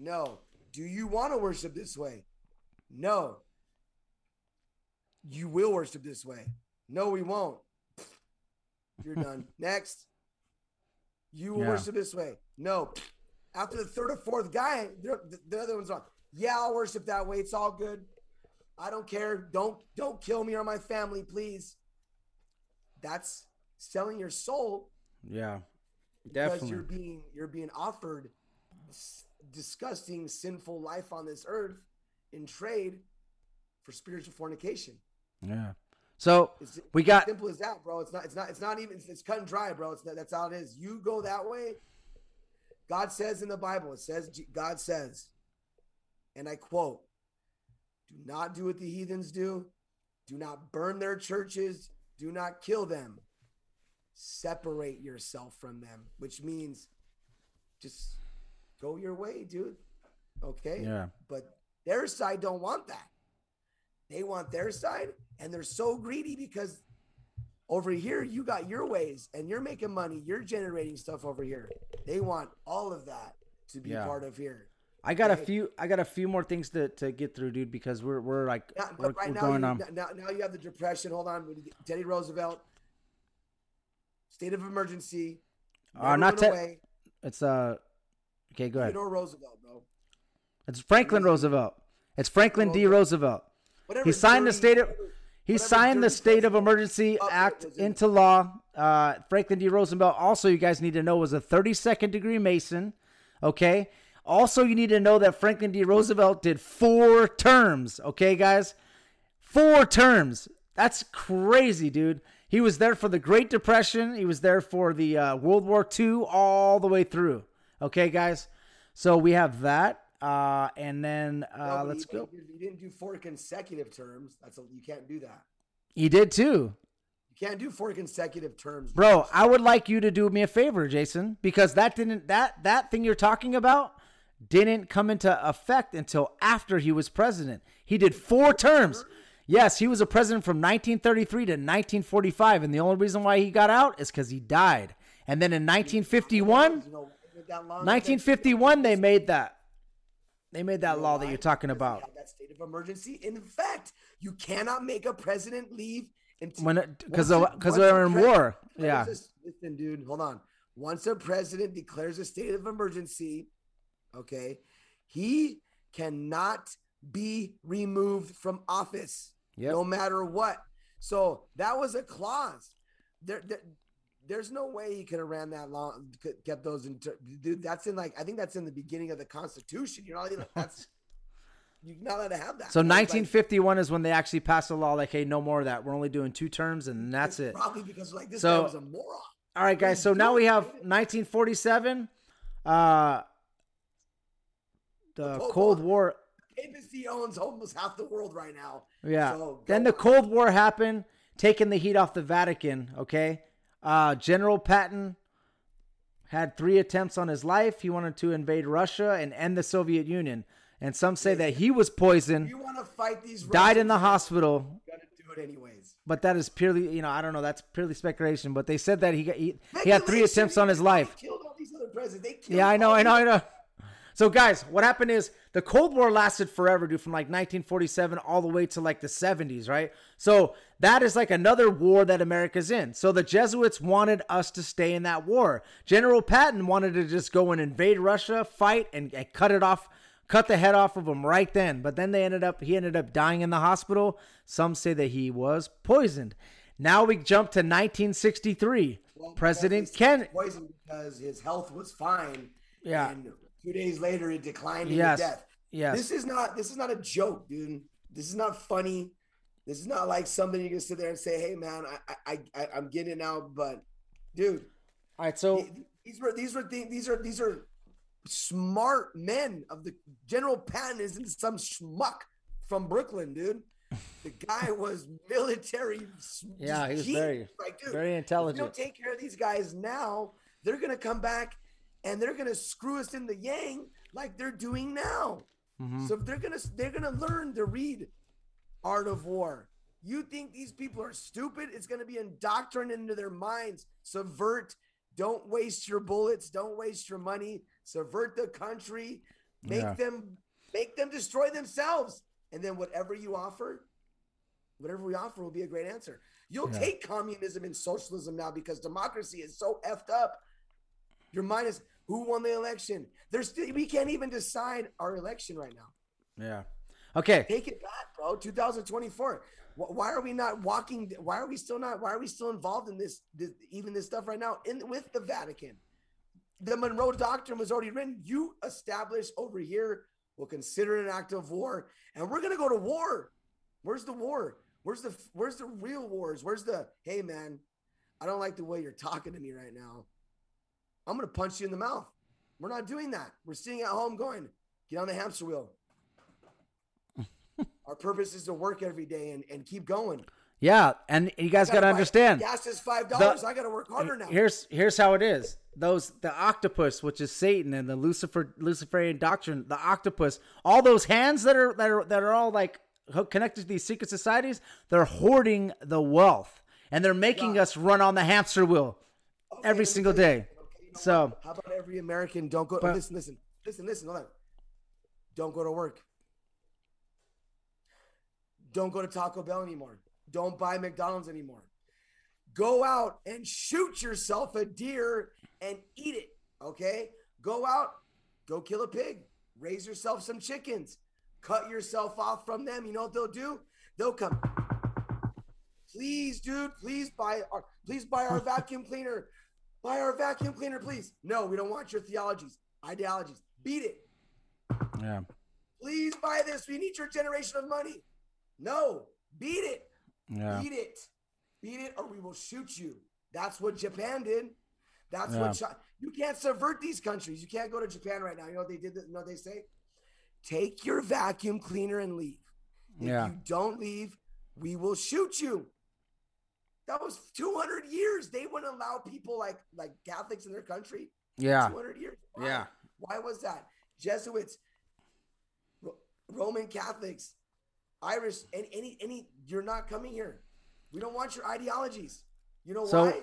No. Do you want to worship this way? No. You will worship this way. No, we won't. [laughs] You're done. Next. You will yeah. worship this way. No. After the third or fourth guy, the, the other one's on. Yeah, I'll worship that way. It's all good. I don't care. Don't don't kill me or my family, please. That's selling your soul yeah, definitely. Because you're being you're being offered disgusting, sinful life on this earth in trade for spiritual fornication. Yeah. So it's, we got simple as that, bro. It's not. It's not. It's not even. It's, it's cut and dry, bro. It's not, that's how it is. You go that way. God says in the Bible. It says God says, and I quote: "Do not do what the heathens do. Do not burn their churches. Do not kill them separate yourself from them, which means just go your way, dude. Okay? Yeah. But their side don't want that. They want their side and they're so greedy because over here you got your ways and you're making money, you're generating stuff over here. They want all of that to be yeah. part of here. I got a few. I got a few more things to, to get through, dude. Because we're we're like we're, right we're now, going you, on. Now, now you have the depression. Hold on, Teddy Roosevelt state of emergency. Uh, not te- It's uh. Okay, go ahead. Theodore Roosevelt, bro. It's Franklin Roosevelt. It's Franklin D. Roosevelt. Whatever he signed dirty, the state of. He signed the State of Emergency Act into law. Uh, Franklin D. Roosevelt, also, you guys need to know, was a 32nd degree Mason. Okay. Also, you need to know that Franklin D. Roosevelt did four terms. Okay, guys? Four terms. That's crazy, dude. He was there for the Great Depression. He was there for the uh, World War II, all the way through. Okay, guys. So we have that, uh, and then uh, no, let's he, go. He didn't do four consecutive terms. That's a, you can't do that. He did too. You can't do four consecutive terms, bro. I would like you to do me a favor, Jason, because that didn't that that thing you're talking about didn't come into effect until after he was president. He did four terms. Yes, he was a president from 1933 to 1945, and the only reason why he got out is because he died. And then in 1951, 1951, they made that. They made that law that you're talking about. That state of emergency. In fact, you cannot make a president leave until when because because they're in war. Yeah. Listen, dude, hold on. Once a president declares a state of emergency, okay, he cannot be removed from office yep. no matter what. So that was a clause. There, there there's no way he could have ran that long, kept those in. Dude, that's in like I think that's in the beginning of the Constitution. You know, like [laughs] that's you're not allowed to have that. So Like, 1951 is when they actually passed a law like, hey, no more of that. We're only doing two terms, and that's it. Probably because like this So- guy was a moron. All right, guys. So now we have 1947, uh, the Cold War. Papacy owns almost half the world right now. Yeah. So, then the. Cold War happened, taking the heat off the Vatican. Okay. Uh, General Patton had three attempts on his life. He wanted to invade Russia and end the Soviet Union. And some say that he was poisoned, You want to fight these? died in the hospital. Gotta do it anyways. But that is purely, you know, I don't know. That's purely speculation. But they said that he got, he, he had three attempts on his they life. Killed all these other presidents. They killed Yeah, I know, I know, I know. So, guys, what happened is the Cold War lasted forever, dude, from like 1947 all the way to like the 70s, right? So, that is like another war that America's in. So, the Jesuits wanted us to stay in that war. General Patton wanted to just go and invade Russia, fight, and, and cut it off, cut the head off of them right then. But then they ended up, he ended up dying in the hospital. Some say that he was poisoned. Now we jump to 1963. Well, President well, they Ken. said poisoned because his health was fine. Yeah. And two days later, it declined Yes. into death. Yes. This is not. This is not a joke, dude. This is not funny. This is not like something you can sit there and say, "Hey, man, I, I, I I'm getting it now." But, dude, All right, so. these were these were things. These are these are smart men of the General Patton isn't some schmuck from Brooklyn, dude. The [laughs] guy was military. Yeah, he was genius. very- like, dude, very intelligent. don't take care of these guys now, they're gonna come back and they're gonna screw us in the yang like they're doing now. Mhm. So they're gonna they're gonna learn to read Art of War. You think these people are stupid? It's gonna be indoctrinated into their minds. Subvert. Don't waste your bullets. Don't waste your money. Subvert the country. Make Yeah. them make them destroy themselves. And then whatever you offer, whatever we offer will be a great answer. You'll Yeah. take communism and socialism now because democracy is so effed up. Your mind is who won the election. There's still we can't even decide our election right now. Yeah. Okay. Take it back, bro. 2024. Why are we not walking? Why are we still not? Why are we still involved in this? this even this stuff right now in with the Vatican. The Monroe Doctrine was already written. You establish over here. We'll consider it an act of war, and we're gonna go to war. Where's the war? Where's the Where's the real wars? Where's the Hey man, I don't like the way you're talking to me right now. I'm gonna punch you in the mouth. We're not doing that. We're sitting at home going, get on the hamster wheel. [laughs] Our purpose is to work every day and, and keep going. Yeah, and you guys got to understand. Gas is five dollars. I got to work harder now. Here's here's how it is. Those the octopus, which is Satan, and the Lucifer Luciferian doctrine, the octopus, all those hands that are that are that are all like connected to these secret societies, they're hoarding the wealth, and they're making us run on the hamster wheel Okay, every single day. Something, okay? You know So what? how about every American don't go? But- listen, listen, listen, listen. Hold on. Don't go to work. Don't go to Taco Bell anymore. Don't buy McDonald's anymore. Go out and shoot yourself a deer and eat it. Okay? Go out, go kill a pig, raise yourself some chickens, cut yourself off from them. You know what they'll do? They'll come. Please, dude, please buy our please buy our [laughs] vacuum cleaner. Buy our vacuum cleaner, please. No, we don't want your theologies, ideologies. Beat it. yeah, Please buy this. We need your generation of money. No, beat it. yeah, Beat it. Beat it, or we will shoot you. That's what Japan did. That's Yeah. what you can't subvert these countries. You can't go to Japan right now. You know what they did? You know what they say? Take your vacuum cleaner and leave. If Yeah. you don't leave, we will shoot you. That was 200 years. They wouldn't allow people like like Catholics in their country. yeah, 200 years. Why? Yeah. Why was that? Jesuits, Ro- Roman Catholics, Irish, and any any you're not coming here. We don't want your ideologies. You know So- why?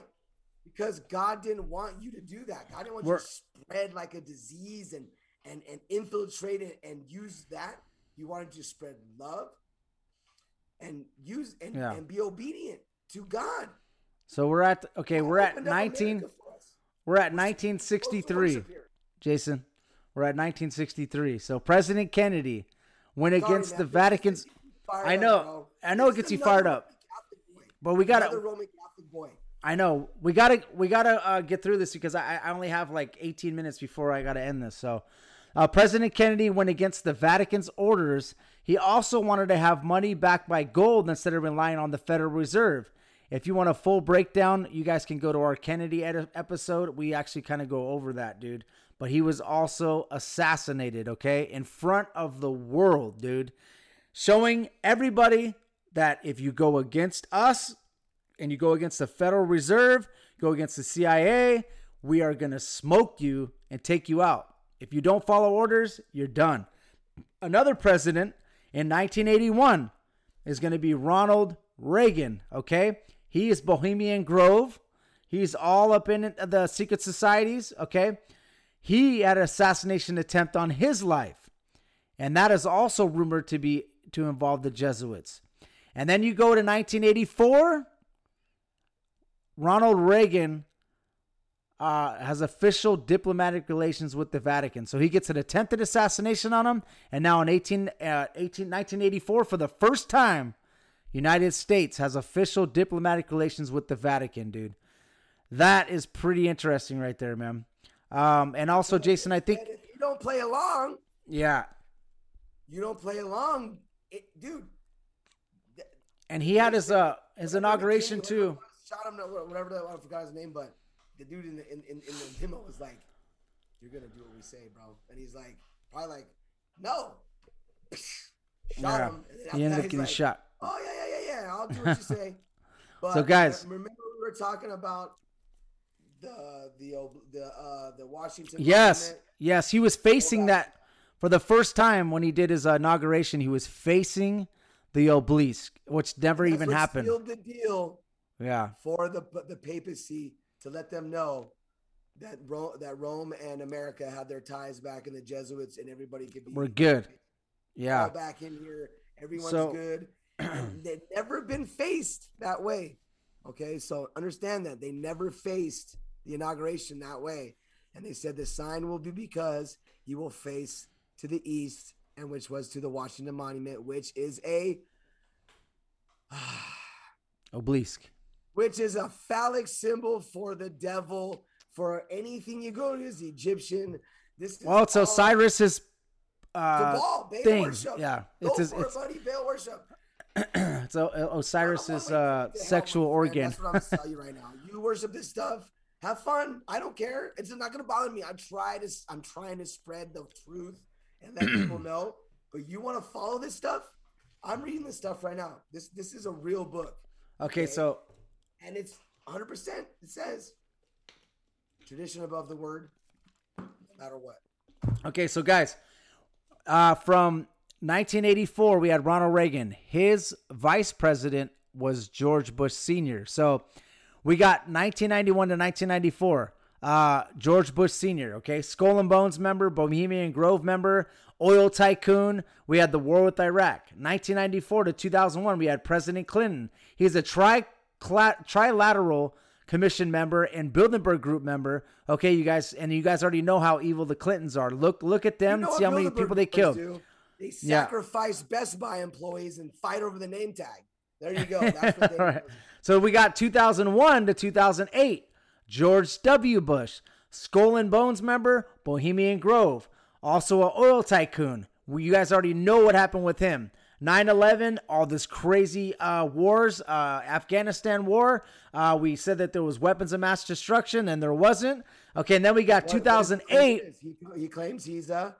Because God didn't want you to do that. God didn't want you to spread like a disease and and and infiltrate it and use that. He wanted you to spread love and use and, Yeah. and be obedient to God. So we're at okay. We're at Opened up 19. America for us. We're at 1963. Jason, we're at 1963. So President Kennedy went Sorry, against man, the Vatican's. gets you fired I know. bro. I know it gets you fired up. But we gotta. Roman Catholic boy. I know we gotta we gotta uh, get through this because I I only have like 18 minutes before I gotta end this. So, Uh, President Kennedy went against the Vatican's orders. He also wanted to have money backed by gold instead of relying on the Federal Reserve. If you want a full breakdown, you guys can go to our Kennedy ed- episode. We actually kind of go over that, dude. But he was also assassinated, okay, in front of the world, dude, showing everybody that if you go against us and you go against the Federal Reserve, go against the CIA, we are going to smoke you and take you out. If you don't follow orders, you're done. Another president in 1981 is going to be Ronald Reagan, okay? He is Bohemian Grove. He's all up in the secret societies, okay? He had an assassination attempt on his life. And that is also rumored to be to involve the Jesuits. And then you go to 1984, Ronald Reagan uh, has official diplomatic relations with the Vatican. So he gets an attempted assassination on him. And now in 18, uh, 18, 1984, for the first time, United States has official diplomatic relations with the Vatican, dude. That is pretty interesting right there, man. Um, and also, Jason, I think. If you don't play along, yeah. You don't play along, it, dude. And he had his uh his inauguration too. Shot him, whatever that I forgot his name, but the dude in the in, in, in the demo was like, "You're gonna do what we say, bro," and he's like, probably like, "No." [laughs] Shot yeah. him. He ended up getting like, shot. Oh yeah, yeah, yeah, yeah. I'll do what you say. [laughs] But so guys, remember we were talking about the the the uh the Washington. Yes, monument? yes, he was facing that for the first time when he did his inauguration. He was facing the obelisk, which never That's even happened. Sealed the deal. Yeah. For the the papacy to let them know that Rome, that Rome and America had their ties back, in the Jesuits and everybody could be. We're good. Yeah. All back in here, everyone's So- good. [clears throat] They've never been faced that way. Okay, so understand that they never faced the inauguration that way, and they said the sign will be because you will face to the east, and which was to the Washington Monument, which is a [sighs] Obelisk. Which is a phallic symbol for the devil. For anything you go to is Egyptian. This is Well, it's Osiris's uh, Baal thing. worship. Yeah, Go it's his, it's it, buddy. Baal worship. [clears throat] it's O- Osiris's uh, wanna make you sexual hell, my friend. organ. That's what I'm gonna you [laughs] right now. You worship this stuff. Have fun. I don't care. It's not gonna bother me. I try to. I'm trying to spread the truth and let [clears throat] people know. But you want to follow this stuff? I'm reading this stuff right now. This this is a real book, Okay, Okay. so and it's 100. percent It says tradition above the word, no matter what. Okay, so guys, uh, from 1984, we had Ronald Reagan. His vice president was George Bush Sr. So we got 1991 to 1994. Uh, George Bush Sr. Okay, Skull and Bones member, Bohemian Grove member, oil tycoon. We had the war with Iraq. 1994 to 2001, we had President Clinton. He's a tri trilateral commission member and Bilderberg group member. Okay, you guys, and you guys already know how evil the Clintons are. Look, look at them. You know see how many people they killed. do? They Yeah. sacrifice Best Buy employees and fight over the name tag. There you go. That's what [laughs] they right. So we got 2001 to 2008. George W. Bush, Skull and Bones member, Bohemian Grove, also an oil tycoon. You guys already know what happened with him. 9/11, all this crazy uh, wars, uh, Afghanistan war. Uh, we said that there was weapons of mass destruction, and there wasn't. Okay, and then we got What- what is 2008. He, he claims he's a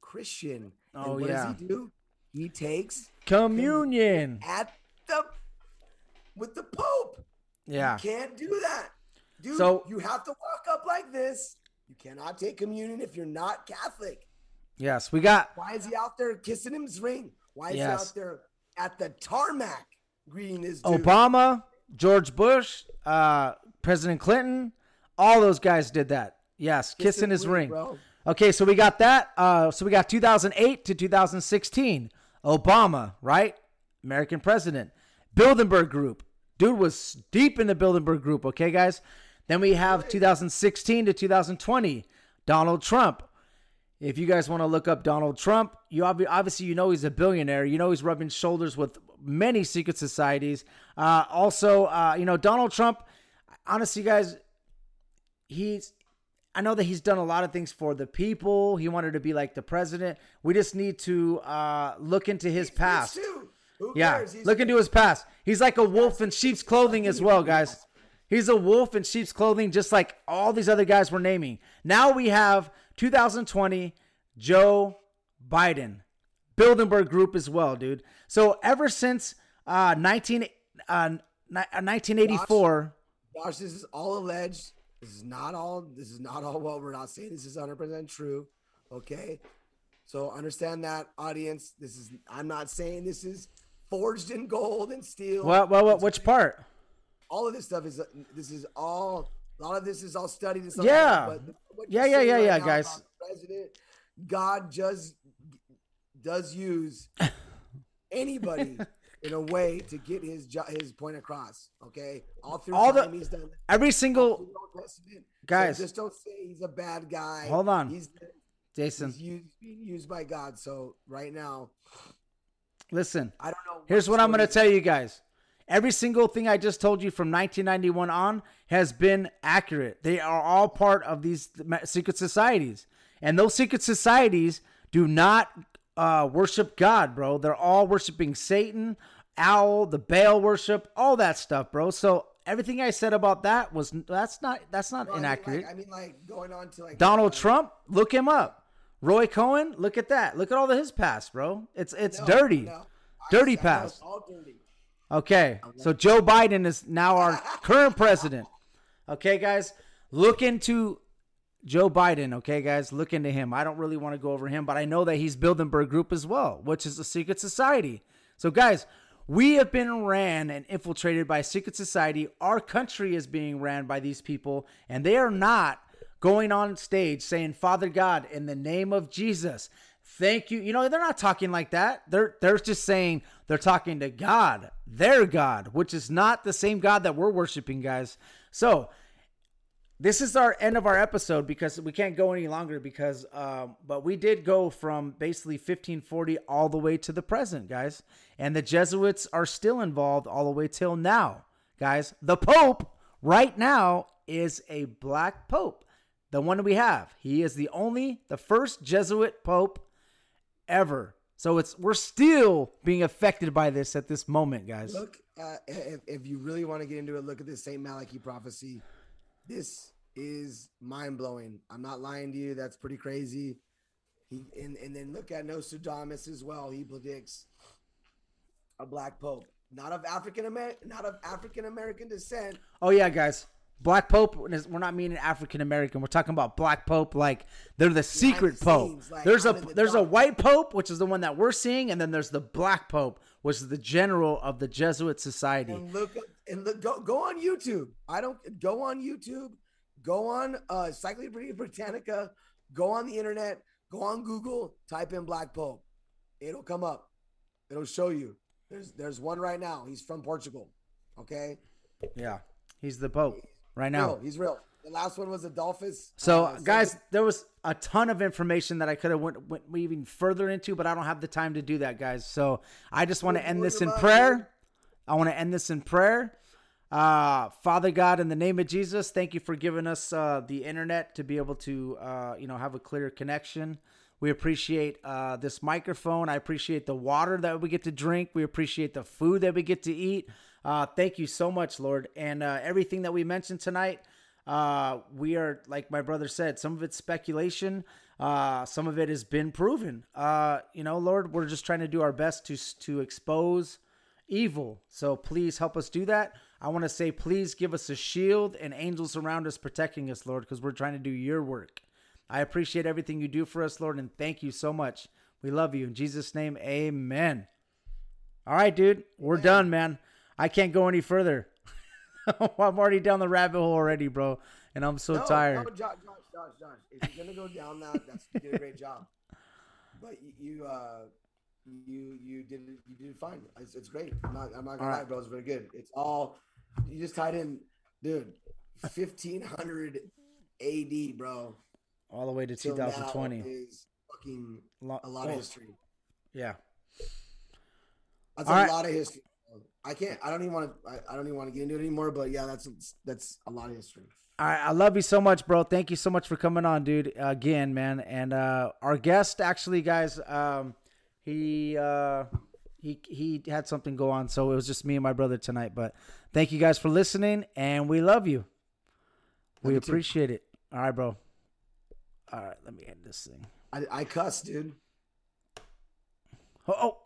Christian. And Oh, what yeah. does he do? He takes Communion. at the with the Pope. Yeah. You can't do that. Dude, So- you have to walk up like this. You cannot take communion if you're not Catholic. Yes, we got Why is he out there kissing his ring? Why is Yes. he out there at the tarmac greeting this dude? Obama, George Bush, uh, President Clinton, all those guys did that. Yes, kissing his ring. bro. Okay, so we got that. Uh, so we got 2008 to 2016. Obama, right? American president. Bilderberg Group. Dude was deep in the Bilderberg Group. Okay, guys. Then we have 2016 to 2020. Donald Trump. If you guys want to look up Donald Trump, you obvi- obviously you know he's a billionaire. You know he's rubbing shoulders with many secret societies. Uh, also, uh, you know Donald Trump. Honestly, guys, he's I know that he's done a lot of things for the people. He wanted to be like the president. We just need to uh, look into his He's past. Who Yeah? Look into his past. He's like a wolf in sheep's clothing as well, guys. He's a wolf in sheep's clothing, just like all these other guys we're naming. Now we have 2020 Joe Biden, Bilderberg Group as well, dude. So ever since uh, 19, uh, ni- uh, 1984, Josh, this is all alleged. This is not all. This is not all. Well, we're not saying this is 100 percent true. Okay, so understand that, audience. This is. I'm not saying this is forged in gold and steel. well, well, well which part? all of this stuff is. This is all. A lot of this is all studied and stuff. Yeah. Like that, but Yeah, yeah, yeah, right yeah, guys. President, God just does use [laughs] anybody in a way to get his jo- his point across. Okay, all through All the- time he's done. Every single the So Guys. just don't say he's a bad guy. Hold on. he's, Jason, he's used, being used by God. So right now, listen. I don't know. Here's what I'm going to tell you guys. Every single thing I just told you from 1991 on has been accurate. They are all part of these secret societies. And those secret societies do not uh, worship God, bro. They're all worshiping Satan, Owl, the Baal worship, all that stuff, bro. So everything I said about that was that's not that's not Well, I mean, inaccurate. Like, I mean, like going on to like Donald Trump, look him up. Roy Cohen, look at that. Look at all of his past, bro. It's it's no, dirty. no. Dirty I past. All dirty. Okay, so Joe Biden is now our current president. Okay, guys, look into Joe Biden. Okay, guys, look into him. I don't really want to go over him, but I know that he's Bilderberg Group as well, which is a secret society. So, guys, we have been ran and infiltrated by a secret society. Our country is being ran by these people, and they are not going on stage saying, "Father God, in the name of Jesus." Thank you. You know, they're not talking like that. They're they're just saying they're talking to God, their God, which is not the same God that we're worshiping, guys. So, this is our end of our episode because we can't go any longer because um, but we did go from basically 1540 all the way to the present guys and the jesuits are still involved all the way till now guys the pope right now is a black pope the one we have he is the only the first jesuit pope ever so it's we're still being affected by this at this moment guys Look, uh, if, if you really want to get into it, look at this Saint Malachi prophecy. This is mind blowing. I'm not lying to you. That's pretty crazy. He and, and then look at Nostradamus as well. He predicts a black pope, not of African American, not of African American descent. Oh yeah, guys. Black Pope. We're not meaning African American. We're talking about Black Pope, like they're the secret Pope. like, there's a I'm the there's a white Pope, which is the one that we're seeing, and then there's the Black Pope, which is the general of the Jesuit Society. and look and look go go on YouTube. I don't go on YouTube. Go on uh Encyclopedia Britannica. Go on the internet. Go on Google. Type in Black Pope. It'll come up. It'll show you. There's there's one right now. He's from Portugal. Okay. Yeah, he's the Pope right now. Real. He's real. The last one was Adolphus. So, uh, guys, there was a ton of information that I could have went, went even further into, but I don't have the time to do that, guys. So I just want to end this in prayer. I want to end this in prayer. Uh, Father God, in the name of Jesus, thank you for giving us uh, the internet to be able to, uh, you know, have a clear connection. We appreciate uh, this microphone. I appreciate the water that we get to drink. We appreciate the food that we get to eat. Uh, thank you so much, Lord. And uh, everything that we mentioned tonight, uh, we are, like my brother said, some of it's speculation. Uh, some of it has been proven. Uh, you know, Lord, we're just trying to do our best to to expose evil. So please help us do that. I want to say, please give us a shield and angels around us protecting us, Lord, because we're trying to do your work. I appreciate everything you do for us, Lord, and thank you so much. We love you. In Jesus' name, amen. All right, dude, we're done, man. I can't go any further. [laughs] I'm already down the rabbit hole already, bro, and I'm so no, tired. No, Josh, Josh, Josh, Josh. If you're gonna go down that, that's you did a great job. But you, uh, you you did you did fine. It's, it's great. I'm not I'm not gonna All lie, right. bro. It's very good. It's all you just tied in, dude. 1500 AD, bro. All the way to 2020. is fucking a lot oh, of history. Yeah. That's All a right. lot of history. I can't. I don't even want to. I, I don't even want to get into it anymore. But yeah, that's that's a lot of history. All right, I love you so much, bro. Thank you so much for coming on, dude. Again, man. And uh, our guest, actually, guys, um, he uh, he he had something go on, so it was just me and my brother tonight. But thank you guys for listening, and we love you. We you too. appreciate it. All right, bro. All right, let me end this thing. I, I cuss, dude. Oh, oh.